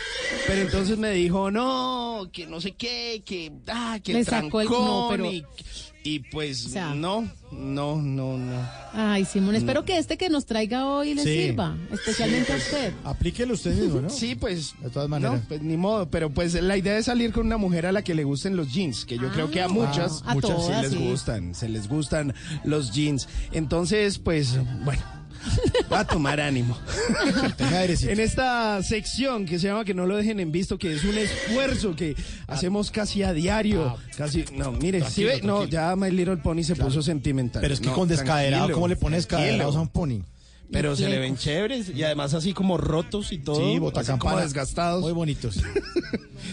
Pero entonces me dijo, no, que no sé qué, que, ah, que Le el sacó el- trancón no, pero- y, y pues O sea- no, no, no, no. Ay, Simón, espero que este que nos traiga hoy le Sí. sirva, especialmente a usted. Aplíquelo usted mismo, ¿no? Sí, pues. De todas maneras. No, pues ni modo. Pero pues la idea es salir con una mujer a la que le gusten los jeans, que yo creo que a muchas, Ah, a muchas todas, sí les sí. gustan, se les gustan los jeans. Entonces, pues, bueno. Va a tomar ánimo. En esta sección que se llama Que no lo dejen en visto, que es un esfuerzo que hacemos casi a diario. Casi, no, mire, si ve, no, ya My Little Pony se puso sentimental. Pero es que No, con descaderado, ¿cómo le pones tranquilo. descaderados a un pony? Pero se le ven chéveres y además así como rotos y todo. Sí, botacampana. desgastados. Muy bonitos.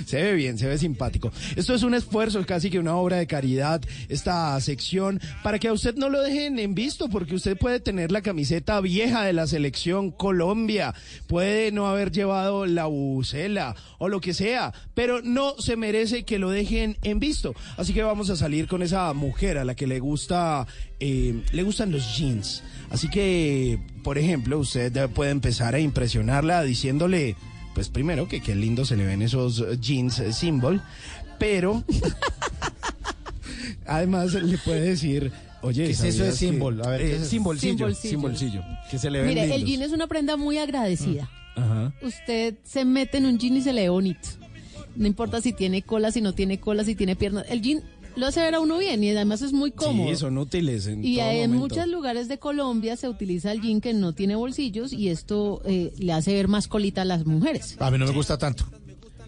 Se ve bien, se ve simpático. Esto es un esfuerzo, casi que una obra de caridad, esta sección, para que a usted no lo dejen en visto, porque usted puede tener la camiseta vieja de la selección Colombia, puede no haber llevado la bucela o lo que sea, pero no se merece que lo dejen en visto. Así que vamos a salir con esa mujer a la que le gusta, eh, le gustan los jeans. Así que, por ejemplo, usted puede empezar a impresionarla diciéndole, pues primero que qué lindo se le ven esos eh, jeans eh, symbol, pero además le puede decir, Oye, ¿Qué es eso de ¿sabías que- símbolo? A ver, ¿qué es? Simbolcillo, Simbolcillo. que se le ven Mire, el lindos. jean es una prenda muy agradecida. Ajá. Usted se mete en un jean y se le ve bonito. No importa si tiene cola, si no tiene cola, si tiene piernas. El jean lo hace ver a uno bien y además es muy cómodo. Sí, son útiles en Y todo en momento. muchos lugares de Colombia se utiliza el jean que no tiene bolsillos y esto eh, le hace ver más colita a las mujeres. A mí no me gusta tanto.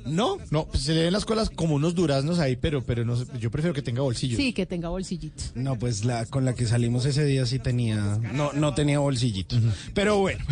¿No? No, pues se le ven las colas como unos duraznos ahí, pero, pero no sé, yo prefiero que tenga bolsillos. Sí, que tenga bolsillitos. No, pues la con la que salimos ese día sí tenía, no, no tenía bolsillitos. Pero bueno,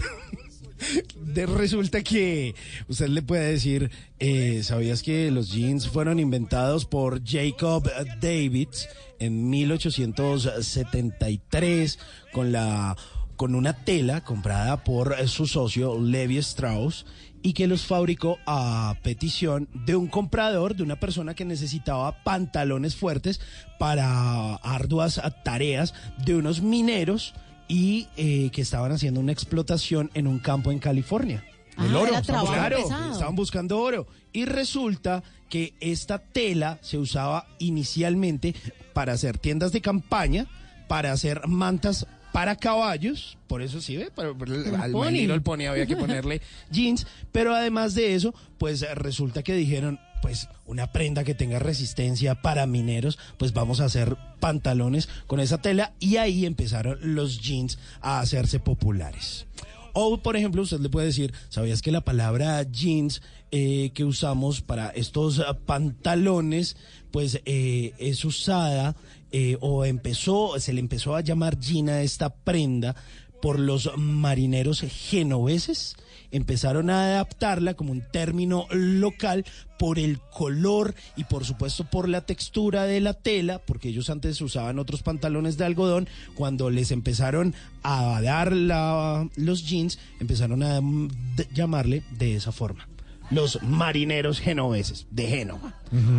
resulta que usted le puede decir, eh, ¿sabías que los jeans fueron inventados por Jacob Davids en 1873 con la con una tela comprada por su socio Levi Strauss y que los fabricó a petición de un comprador, de una persona que necesitaba pantalones fuertes para arduas tareas de unos mineros y eh, que estaban haciendo una explotación en un campo en California. Ah, El oro, era estaban pesado. estaban buscando oro. Y resulta que esta tela se usaba inicialmente para hacer tiendas de campaña, para hacer mantas para caballos, por eso sí ve, para, para el- al pony. el pony había que ponerle jeans, pero además de eso, pues resulta que dijeron, pues una prenda que tenga resistencia para mineros, pues vamos a hacer pantalones con esa tela y ahí empezaron los jeans a hacerse populares. O, por ejemplo, usted le puede decir, ¿sabías que la palabra jeans eh, que usamos para estos ah, pantalones, pues eh, es usada eh, o empezó, se le empezó a llamar jean a esta prenda por los marineros genoveses? Empezaron a adaptarla como un término local por el color y por supuesto por la textura de la tela, porque ellos antes usaban otros pantalones de algodón, cuando les empezaron a dar la- los jeans, empezaron a mm, llamarle de esa forma. Los marineros genoveses de Génova.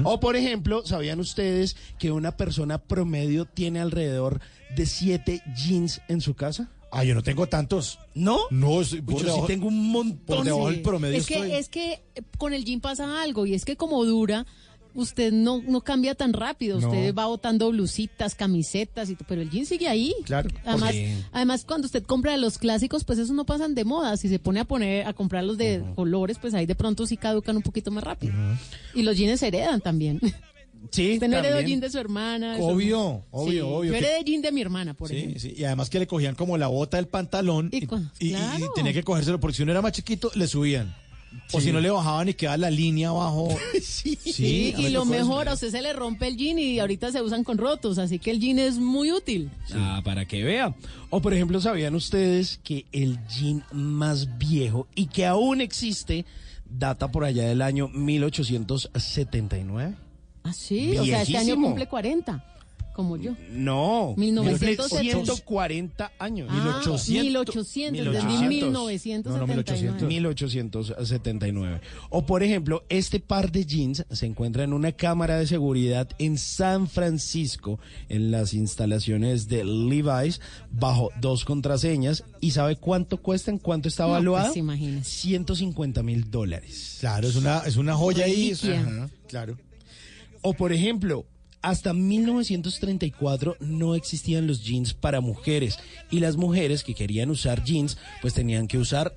O por ejemplo, ¿sabían ustedes que una persona promedio tiene alrededor de siete jeans en su casa? Ah, yo no tengo tantos. ¿No? No, yo sí tengo un montón. Por debajo del promedio Es que, estoy. es que eh, con el jean pasa algo y es que como dura, usted no, no cambia tan rápido. No. Usted va botando blusitas, camisetas, y pero el jean sigue ahí. Claro. Además, Sí. además, cuando usted compra los clásicos, pues esos no pasan de moda. Si se pone a poner a comprar los de colores, pues ahí de pronto sí caducan un poquito más rápido. Y los jeans se heredan también. Sí, Usted no heredó también. jean de su hermana. de su- Obvio, obvio, Sí, obvio. Yo que- heredé jean de mi hermana, por Sí, ejemplo. sí, y además que le cogían como la bota del pantalón Y y, con- y- y claro. tenía que cogérselo porque si uno era más chiquito le subían. O si no le bajaban y quedaba la línea abajo. Sí. Sí, y lo mejor, a usted se le rompe el jean y ahorita se usan con rotos, así que el jean es muy útil. Ah, para que vea. O por ejemplo, ¿sabían ustedes que el jean más viejo y que aún existe data por allá del año 1879? Ah, sí, o sea, este año cumple 40, como yo. No, 1970. 140 años. Ah, 1800, entendí 1979. 1879. O por ejemplo, este par de jeans se encuentra en una cámara de seguridad en San Francisco, en las instalaciones de Levi's, bajo dos contraseñas. ¿Y sabe cuánto cuestan? ¿Cuánto está No, evaluado? pues, imagínese. 150 mil dólares. Claro, es una, es una joya ahí. Claro. O por ejemplo, hasta 1934 no existían los jeans para mujeres y las mujeres que querían usar jeans pues tenían que usar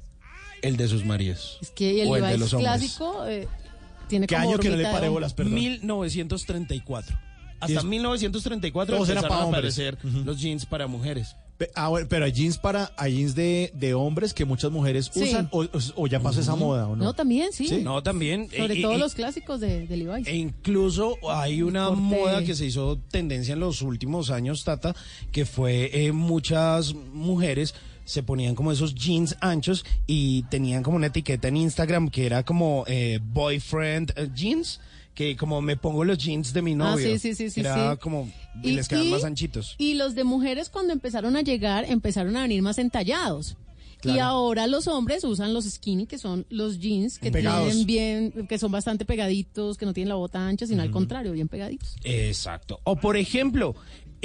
el de sus maridos. Es que el o el de los hombres. clásico eh, tiene ¿Qué como año que no le paré bolas, perdón? 1934. Hasta es- 1934 Todos eran empezaron para a aparecer los jeans para mujeres. Ah, bueno, pero hay jeans para, hay jeans de, de hombres que muchas mujeres Sí. usan o, ya pasó esa moda o no. No, también, sí. Sí. No, también. Sobre eh, todo eh, los clásicos de, de Levi's. E incluso hay una Corte. moda que se hizo tendencia en los últimos años, Tata, que fue eh, muchas mujeres se ponían como esos jeans anchos y tenían como una etiqueta en Instagram que era como eh, boyfriend eh, jeans, que como me pongo los jeans de mi Ah, novio. sí, sí, sí, sí, Era sí. como, y, les quedan más anchitos. Y los de mujeres cuando empezaron a llegar, empezaron a venir más entallados. Y Claro. ahora los hombres usan los skinny, que son los jeans que Pegados. tienen bien, que son bastante pegaditos, que no tienen la bota ancha, sino al contrario, bien pegaditos. Exacto. O por ejemplo,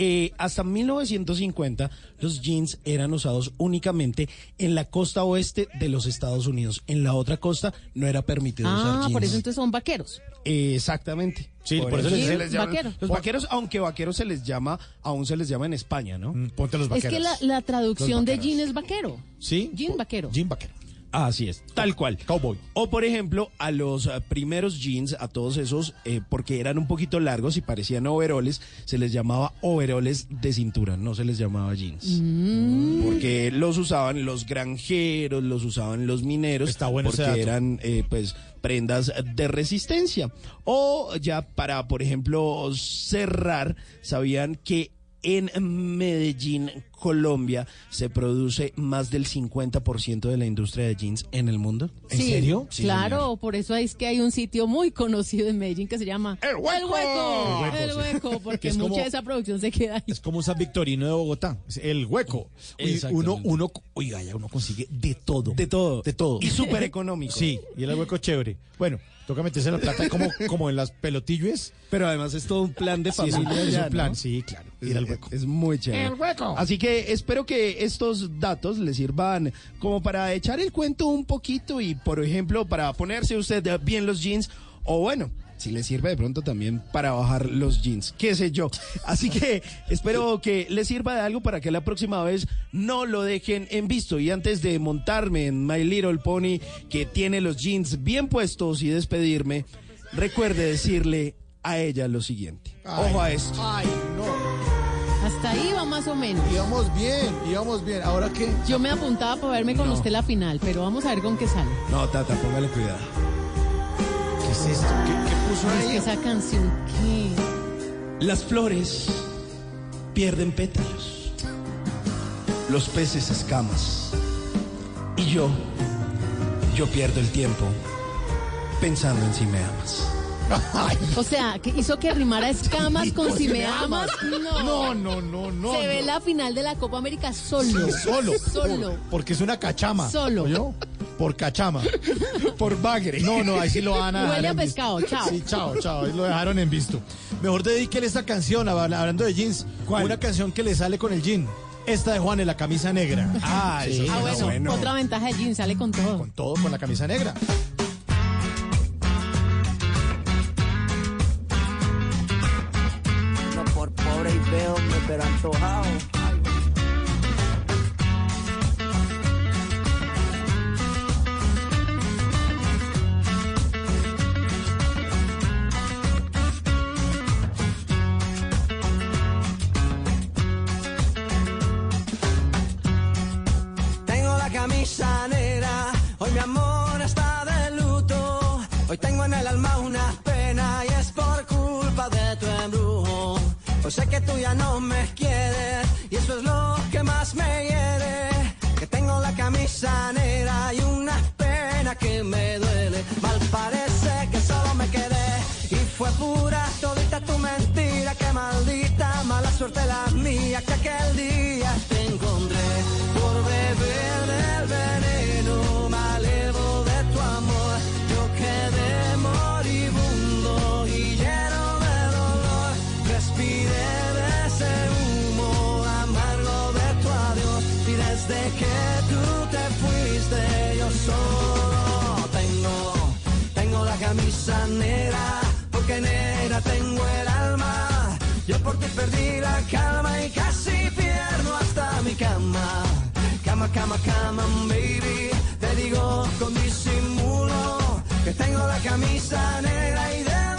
eh, hasta 1950 los jeans eran usados únicamente en la costa oeste de los Estados Unidos. En la otra costa no era permitido usar Ah, por eso entonces son vaqueros. Eh, Exactamente. Sí, por eso se les- les llama- vaquero. Los vaqueros, aunque vaqueros se les llama, aún se les llama en España, ¿no? Mm, Ponte los Es vaqueros. que la, la traducción de jean es vaquero. ¿Sí? Jean vaquero. Jean vaquero. Así es, tal cual. Cowboy. O por ejemplo, a los eh, primeros jeans, a todos esos, eh, porque eran un poquito largos y parecían overoles, se les llamaba overoles de cintura, no se les llamaba jeans. Mm. Porque los usaban los granjeros, los usaban los mineros, Está bueno ese porque dato. eran eh, pues prendas de resistencia. O ya para, por ejemplo, cerrar, sabían que en Medellín, Colombia, se produce más del 50% de la industria de jeans en el mundo. ¿En Sí, serio? Sí, claro, por eso es que hay un sitio muy conocido en Medellín que se llama El Hueco. El Hueco, El Hueco, El. Hueco, porque es mucha como- de esa producción se queda ahí. Es como un San Victorino de Bogotá. Es el hueco. Uy, uno, uno, oiga, ya uno consigue de todo. De todo. De todo. Y súper económico. Sí, y el hueco chévere. Bueno, toca meterse la plata como, como en las pelotillos. Pero además es todo un plan de Sí, es un- familia. es un plan, ¿no? sí, claro. Ir al hueco. es muy chévere. El hueco. Así que espero que estos datos les sirvan como para echar el cuento un poquito y, por ejemplo, para ponerse usted bien los jeans o bueno. Si les sirve de pronto también para bajar los jeans, qué sé yo. Así que espero que les sirva de algo para que la próxima vez no lo dejen en visto. Y antes de montarme en My Little Pony, que tiene los jeans bien puestos y despedirme, recuerde decirle a ella lo siguiente. Ojo a esto. Ay, no. Hasta ahí va más o menos. Íbamos bien, íbamos bien. ¿Ahora qué? Yo me apuntaba para verme con No. usted la final, pero vamos a ver con qué sale. No, Tata, póngale cuidado. ¿Qué es esto? ¿Qué, qué puso Es que ahí? esa canción, ¿qué? Las flores pierden pétalos. Los peces escamas. Y yo, yo pierdo el tiempo pensando en si me amas. O sea, que hizo que rimara escamas con si me amas. No. No, no, no, no. Se ve no. la final de la Copa América solo. Solo. Solo. Por- porque es una cachama. Solo. ¿oyó? Por cachama. Por bagre. No, no, ahí sí lo van a Huele a visto. pescado, chao. Sí, chao, chao. Ahí lo dejaron en visto. Mejor dedíquele esta canción, hab- hablando de jeans. ¿Cuál? Una canción que le sale con el jean. Esta de Juan en la camisa negra. Ah, Sí. eso Ah, bueno, bueno. otra ventaja de Jean, sale con todo. Con todo, con la camisa negra. Pero. Tengo la camisa negra, hoy mi amor está de luto. Hoy tengo en el alma una tú ya no me quieres y eso es lo que más me hiere. Que tengo la camisa negra y una pena que me duele. Mal parece que solo me quedé y fue pura todita tu mentira. Que maldita mala suerte la mía que aquel día Porque negra tengo el alma. Yo por ti perdí la calma y casi pierdo hasta mi cama. Cama, cama, cama, baby. Te digo con disimulo que tengo la camisa negra y debajo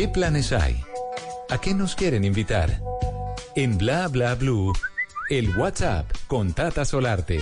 ¿Qué planes hay? ¿A qué nos quieren invitar? En Bla Bla Blue, el WhatsApp con Tata Solarte.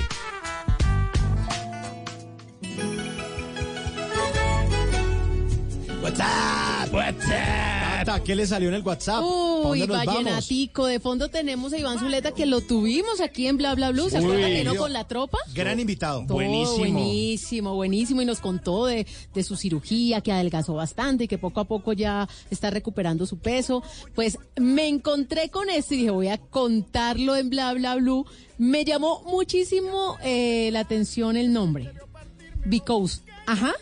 Tata, ¿qué le salió en el WhatsApp? ¿Pa' Uy, vallenatico. De fondo tenemos a Iván Zuleta que lo tuvimos aquí en Bla Bla Blue. ¿Se acuerdan que no yo- con la tropa? Gran invitado. Todo buenísimo, buenísimo. Y nos contó de, de su cirugía, que adelgazó bastante y que poco a poco ya está recuperando su peso. Pues me encontré con esto y dije, voy a contarlo en Bla Bla Blue. Me llamó muchísimo eh, la atención el nombre. Because, ajá.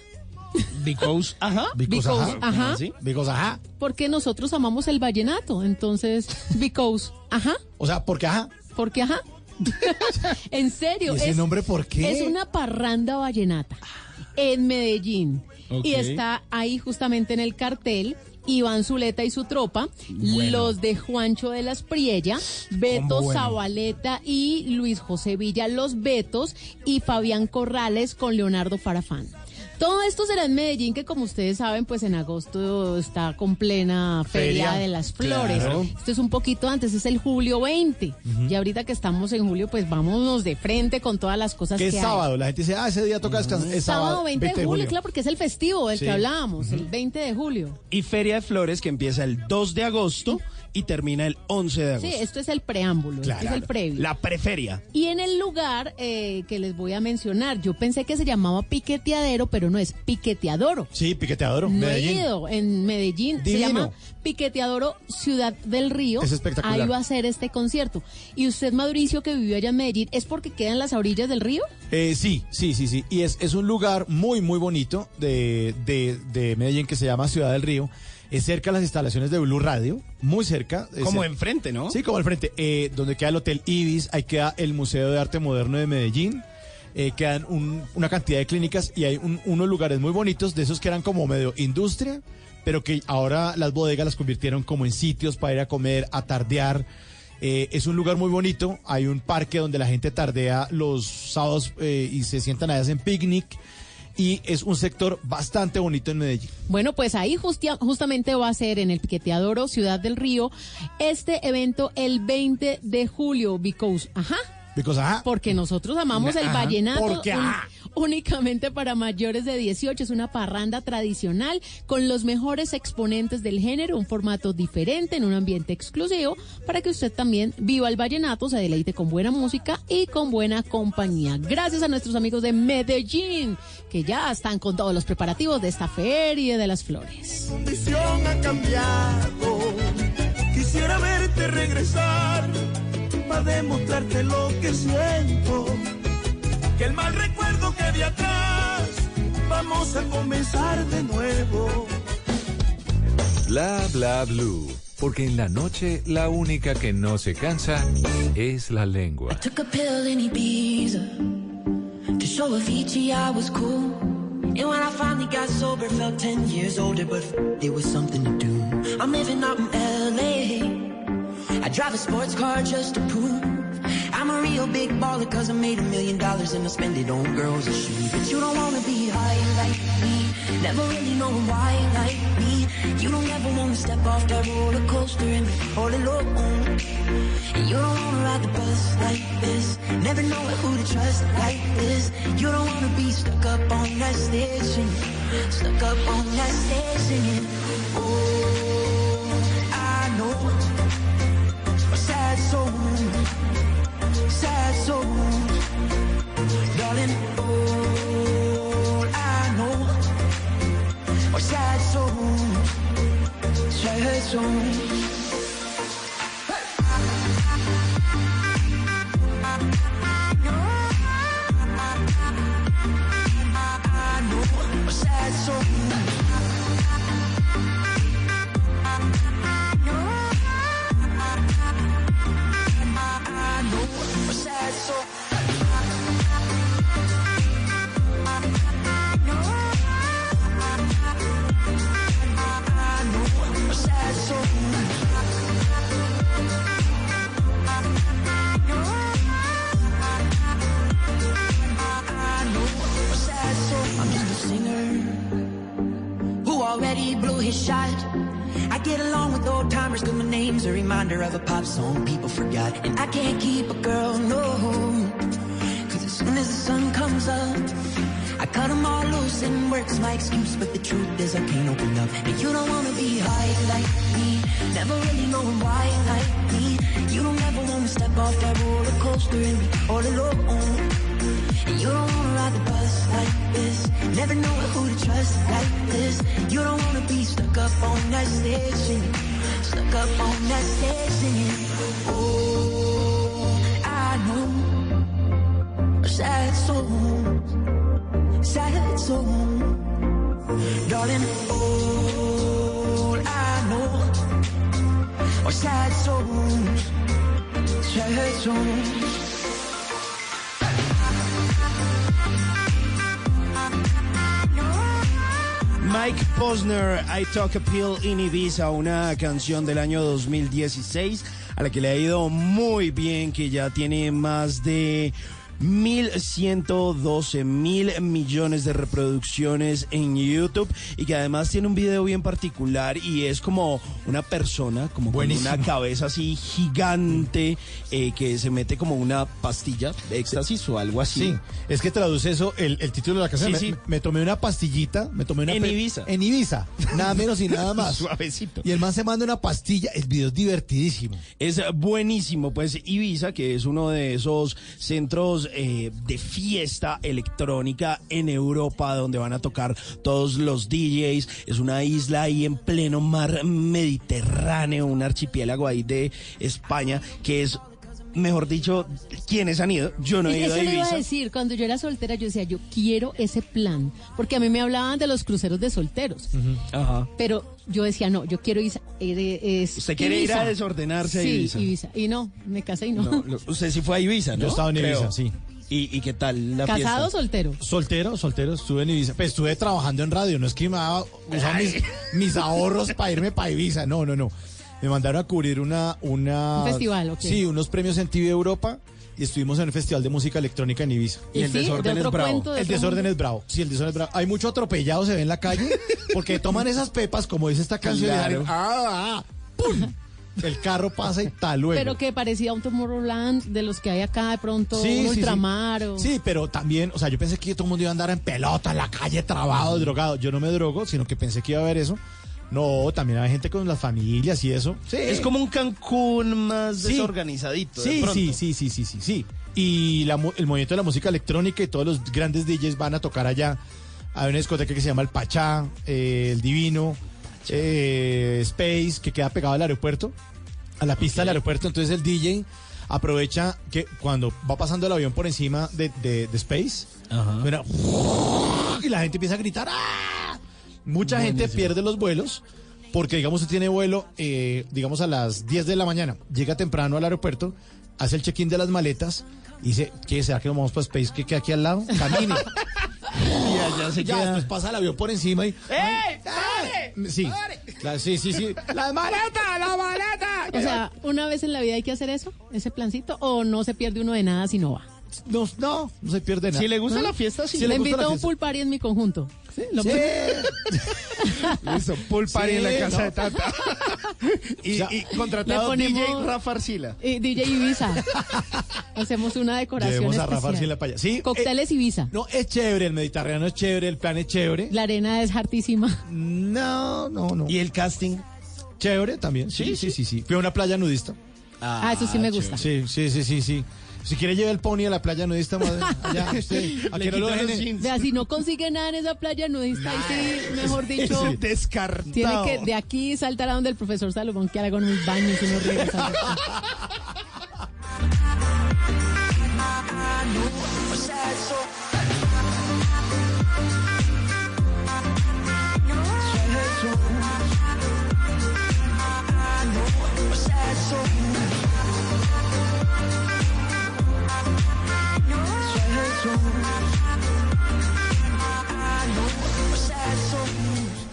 Because, ajá. Because, ajá. ¿Sí? Because, ajá. Porque nosotros amamos el vallenato. Entonces, because, ajá. O sea, porque ajá. Porque ajá. en serio. ¿Y ese nombre por qué? Es una parranda vallenata en Medellín. Y está ahí justamente en el cartel. Iván Zuleta y su tropa, los de Juancho de las Priella, Beto bueno. Zabaleta y Luis José Villa, los Betos, y Fabián Corrales con Leonardo Farafán. Todo esto será en Medellín, que como ustedes saben, pues en agosto está con plena Feria, Feria, de las Flores. claro. Esto es un poquito antes, es el julio 20. Y ahorita que estamos en julio, pues vámonos de frente con todas las cosas Que que es hay. sábado. La gente dice, ah, ese día toca descansar. Es sábado, Sábado 20, de julio, claro, porque es el festivo del Sí. que hablábamos, el 20 de julio. Y Feria de Flores que empieza el 2 de agosto y termina el 11 de Sí, agosto. esto es el preámbulo, esto es el previo. La preferia. Y en el lugar eh, que les voy a mencionar, yo pensé que se llamaba Piqueteadero, pero no es Piqueteadoro. Sí, piqueteadoro. Medellín. ido en Medellín, se llama Piqueteadoro Ciudad del Río. Es espectacular. Ahí va a ser este concierto. Y usted, Mauricio, que vivió allá en Medellín, ¿es porque queda en las orillas del río? Eh, sí, sí, sí, sí. Y es, es un lugar muy, muy bonito de, de, de Medellín que se llama Ciudad del Río. Es cerca de las instalaciones de Blue Radio, muy cerca. Como enfrente, ¿no? Sí, como al frente. Eh, donde queda el Hotel Ibis, ahí queda el Museo de Arte Moderno de Medellín. Eh, quedan un- una cantidad de clínicas y hay un- unos lugares muy bonitos, de esos que eran como medio industria, pero que ahora las bodegas las convirtieron como en sitios para ir a comer, a tardear. Eh, es un lugar muy bonito, hay un parque donde la gente tardea los sábados eh, y se sientan allá, hacen picnic. Y es un sector bastante bonito en Medellín. Bueno, pues ahí justamente va a ser en el Piqueteadoro, Ciudad del Río, este evento el 20 de julio, because, ajá. Because. Porque nosotros amamos el vallenato Porque, un- ajá. únicamente para mayores de 18. Es una parranda tradicional con los mejores exponentes del género, un formato diferente en un ambiente exclusivo para que usted también viva el vallenato, se deleite con buena música y con buena compañía. Gracias a nuestros amigos de Medellín que ya están con todos los preparativos de esta feria de las flores. condición ha cambiado. Quisiera verte regresar para demostrarte lo que siento. Que el mal recuerdo que de atrás vamos a comenzar de nuevo. Bla Bla Blue. Porque en la noche la única que no se cansa es la lengua. Took a pill in Ibiza to show Avicii I was cool. And when I finally got sober, felt 10 years older, but it was something to do. I'm living out in LA. I drive a sports car just to prove I'm a real big baller cause I made a million dollars and I spend it on girls and shoes. But you don't wanna be high like me, never really know why like me. You don't ever wanna step off that roller coaster and be all alone. And you don't wanna ride the bus like this, never know who to trust like this. You don't wanna be stuck up on that singing, stuck up on that stage darling. All I know sad souls, sad souls. His shot. I get along with old timers, cause my name's a reminder of a pop song people forgot. And I can't keep a girl, no. Cause as soon as the sun comes up, I cut them all loose and work's my excuse. But the truth is, I can't open up. And you don't wanna be high like me, never really knowing why like me. You don't ever wanna step off that roller coaster and be all alone. And you don't wanna ride the bus like this. Never know who to trust like this. You don't wanna be stuck up on that stage singing. Stuck up on that stage singing. Oh, I know. Sad soul. Mike Posner, I Talk a Pill in Ibiza, una canción del año 2016 a la que le ha ido muy bien, que ya tiene más de 1.112 mil millones de reproducciones en YouTube y que además tiene un video bien particular y es como una persona, como con una cabeza así gigante eh, que se mete como una pastilla de éxtasis o algo así. Sí, es que traduce eso, el, el título de la canción. Sí, me, sí. me tomé una pastillita, me tomé una... En Ibiza. En Ibiza, nada menos y nada más. Suavecito. Y el man se manda una pastilla, el video es divertidísimo. Es buenísimo, pues Ibiza, que es uno de esos centros eh, de fiesta electrónica en Europa, donde van a tocar todos los DJs, es una isla ahí en pleno mar Mediterráneo, un archipiélago ahí de España, que es, mejor dicho, ¿quiénes han ido? Yo no he ido Eso a le iba a Ibiza. decir, cuando yo era soltera, yo decía, yo quiero ese plan, porque a mí me hablaban de los cruceros de solteros, Ajá. pero yo decía, no, yo quiero Ibiza. eh, es Usted quiere ir Ibiza. a desordenarse a sí, Ibiza. Ibiza. Y no, me casé y no. No, lo- usted sí fue a Ibiza, ¿no? Yo estaba en Creo. Ibiza, sí. ¿Y, y qué tal la ¿Casado o soltero? Soltero, soltero, estuve en Ibiza. Pues estuve trabajando en radio, no es que me daba usaba mis, mis ahorros para irme para Ibiza, no, no, no. Me mandaron a cubrir una... una Un festival, ok. Sí, unos premios en TV Europa y estuvimos en el Festival de Música Electrónica en Ibiza. Y el sí, desorden de es bravo. de El desorden mundo. es bravo. Sí, el desorden es bravo. Hay mucho atropellado, se ve en la calle, porque toman esas pepas, como dice esta canción, y ah, ah, ¡pum! El carro pasa y tal luego. Pero que parecía un Tomorrowland de los que hay acá de pronto, Sí, un sí, sí. ultramar o... Sí, pero también, o sea, yo pensé que todo el mundo iba a andar en pelota, en la calle, trabado, drogado. Yo no me drogo, sino que pensé que iba a haber eso. No, también hay gente con las familias y eso. Sí. Es como un Cancún más Sí. desorganizadito. de Sí, sí, sí, sí, sí, sí, sí. Y la el movimiento de la música electrónica y todos los grandes DJs van a tocar allá. Hay una discoteca que se llama El Pachá, eh, El Divino, eh, Space, que queda pegado al aeropuerto, a la pista del aeropuerto. Entonces el DJ aprovecha que cuando va pasando el avión por encima de, de- de Space, Ajá. y la gente empieza a gritar. ¡Ah! Mucha gente pierde los vuelos porque, digamos, usted tiene vuelo, eh, digamos, a las 10 de la mañana, llega temprano al aeropuerto, hace el check-in de las maletas y dice, ¿qué? ¿Será que nos vamos para Space que queda aquí al lado? Camine. Y allá se ya, queda. después pasa el avión por encima y... ¡Ey! ¡Pare! Sí, claro, sí, sí, sí. ¡Las maletas, las maletas! O sea, una vez en la vida hay que hacer eso, ese plancito, o no se pierde uno de nada si no va. No, no, no se pierde nada. Si le gusta ¿No? la fiesta, sí. Si le invito a un pool party en mi conjunto. Sí, lo Sí. Listo, pool party Sí, en la casa no. de Tata. y, O sea, y contratado ponemos- DJ Rafa Arcila. Y DJ Ibiza. Hacemos una decoración Llevemos a especial. Rafa Arcila para allá. Sí, Cócteles Ibiza. No, es chévere, el Mediterráneo es chévere, el plan es chévere. La arena es hartísima. No, no, no. ¿Y el casting? Chévere también. Sí, sí, sí, sí. Fui a una playa nudista. Ah, eso sí me gusta. Sí, sí, sí, sí, sí. Si quiere llevar el pony a la playa nudista, madre, allá, usted, a Le que no lo dejen. jeans. Vea, si no consigue nada en esa playa nudista, ahí sí, mejor dicho, Sí, Descartado. tiene que de aquí saltar a donde el profesor Salomón que haga unos baños y unos rieles.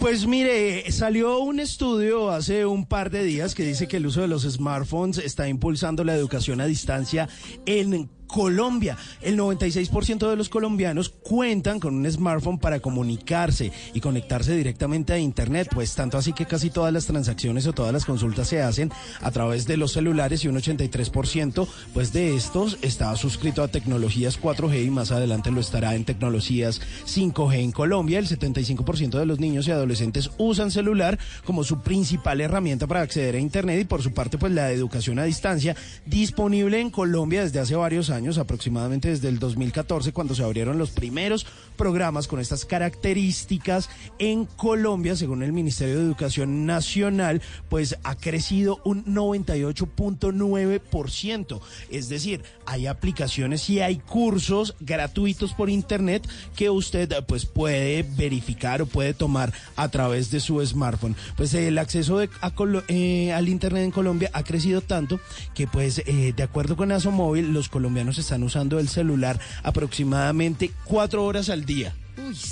Pues mire, salió un estudio hace un par de días que dice que el uso de los smartphones está impulsando la educación a distancia en Colombia. El 96% de los colombianos cuentan con un smartphone para comunicarse y conectarse directamente a Internet, pues tanto así que casi todas las transacciones o todas las consultas se hacen a través de los celulares y un 83% pues de estos está suscrito a tecnologías 4G y más adelante lo estará en tecnologías 5G en Colombia. El 75% de los niños y adolescentes usan celular como su principal herramienta para acceder a Internet y por su parte pues la educación a distancia disponible en Colombia desde hace varios años, aproximadamente desde el 2014 cuando se abrieron los primeros programas con estas características en Colombia, según el Ministerio de Educación Nacional, pues ha crecido un 98.9%. Es decir, hay aplicaciones y hay cursos gratuitos por internet que usted pues puede verificar o puede tomar a través de su smartphone. Pues el acceso de- a eh, al internet en Colombia ha crecido tanto que pues eh, de acuerdo con Asomóvil los colombianos están usando el celular aproximadamente cuatro horas al día.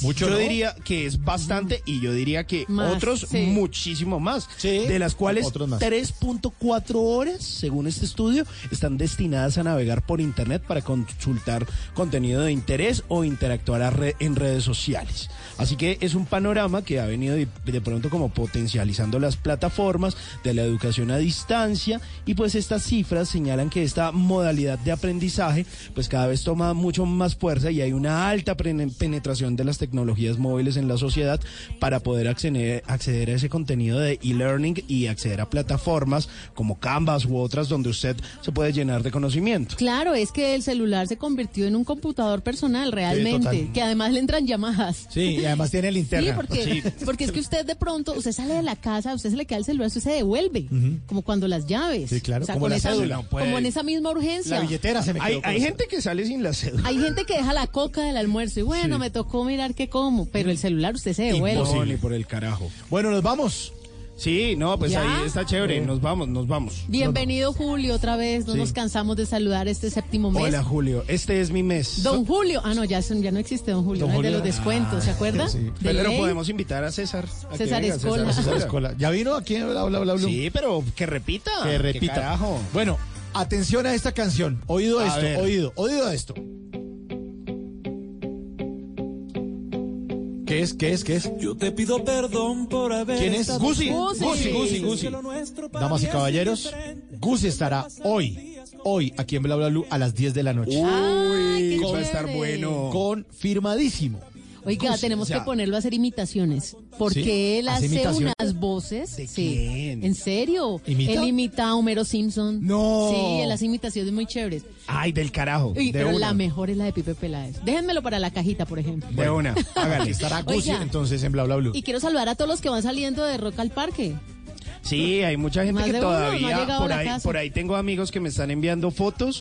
Mucho, yo ¿no? diría que es bastante y yo diría que Más, otros sí. muchísimo más. Sí, de las cuales otros más. 3.4 horas, según este estudio, están destinadas a navegar por Internet para consultar contenido de interés o interactuar a re- en redes sociales. Así que es un panorama que ha venido de, de pronto como potencializando las plataformas de la educación a distancia y pues estas cifras señalan que esta modalidad de aprendizaje pues cada vez toma mucho más fuerza y hay una alta pre- de las tecnologías móviles en la sociedad para poder acceder, acceder a ese contenido de e-learning y acceder a plataformas como Canvas u otras donde usted se puede llenar de conocimiento. Claro, es que el celular se convirtió en un computador personal realmente, que además le entran llamadas. Sí, y además tiene linterna. Sí, porque, porque es que usted de pronto, usted sale de la casa, usted se le queda el celular, usted se devuelve, como cuando las llaves. Sí, claro, como la esa- cédula. Puede. como en esa misma urgencia. La billetera se me quedó. Hay, gente que sale sin la cédula. Hay gente que deja la coca del almuerzo y bueno, Sí. me tocó mirar qué como, pero el celular usted se devuelve. No, ni por el carajo. Bueno, nos vamos. Sí, no, pues ¿Ya? ahí está chévere. Nos vamos, nos vamos. Bienvenido Julio otra vez, no Sí. nos cansamos de saludar este séptimo mes. Hola, Julio. Este es mi mes. Don Julio, ah no, ya, son- ya no existe Don Julio, Don el de los descuentos, ¿se acuerda? sí. De Pero ley. podemos invitar a César. a que César Escola. César Escola. ¿Ya vino aquí en Bla Bla Bla Blue? Sí, pero que repita. Que ¿Qué repita. carajo? Bueno, atención a esta canción. Oído A esto, ver. oído, oído esto. ¿Qué es? ¿Qué es? ¿Qué es? Yo te pido perdón por haber ¿Quién es? Gusi. Gusi. Gusi, Gusi, Damas y caballeros. Gusi estará hoy, hoy, aquí en Bla Bla Blue a las 10 de la noche. Qué va a estar bueno. Confirmadísimo. Oiga, tenemos o sea- que ponerlo a hacer imitaciones. Porque ¿Sí? él ¿Hace unas voces. ¿De sí. quién? ¿En serio? ¿Imita? Él imita a Homero Simpson. No. Sí, él hace imitaciones muy chéveres. Ay, del carajo. De pero una. la mejor es la de Pipe Peláez. Déjenmelo para la cajita, por ejemplo. De una. Hágale. Estará Oiga. entonces en Bla Bla Blue. Y quiero saludar a todos los que van saliendo de Rock al Parque. Sí, hay mucha gente Más que uno no todavía por ahí, por ahí tengo amigos que me están enviando fotos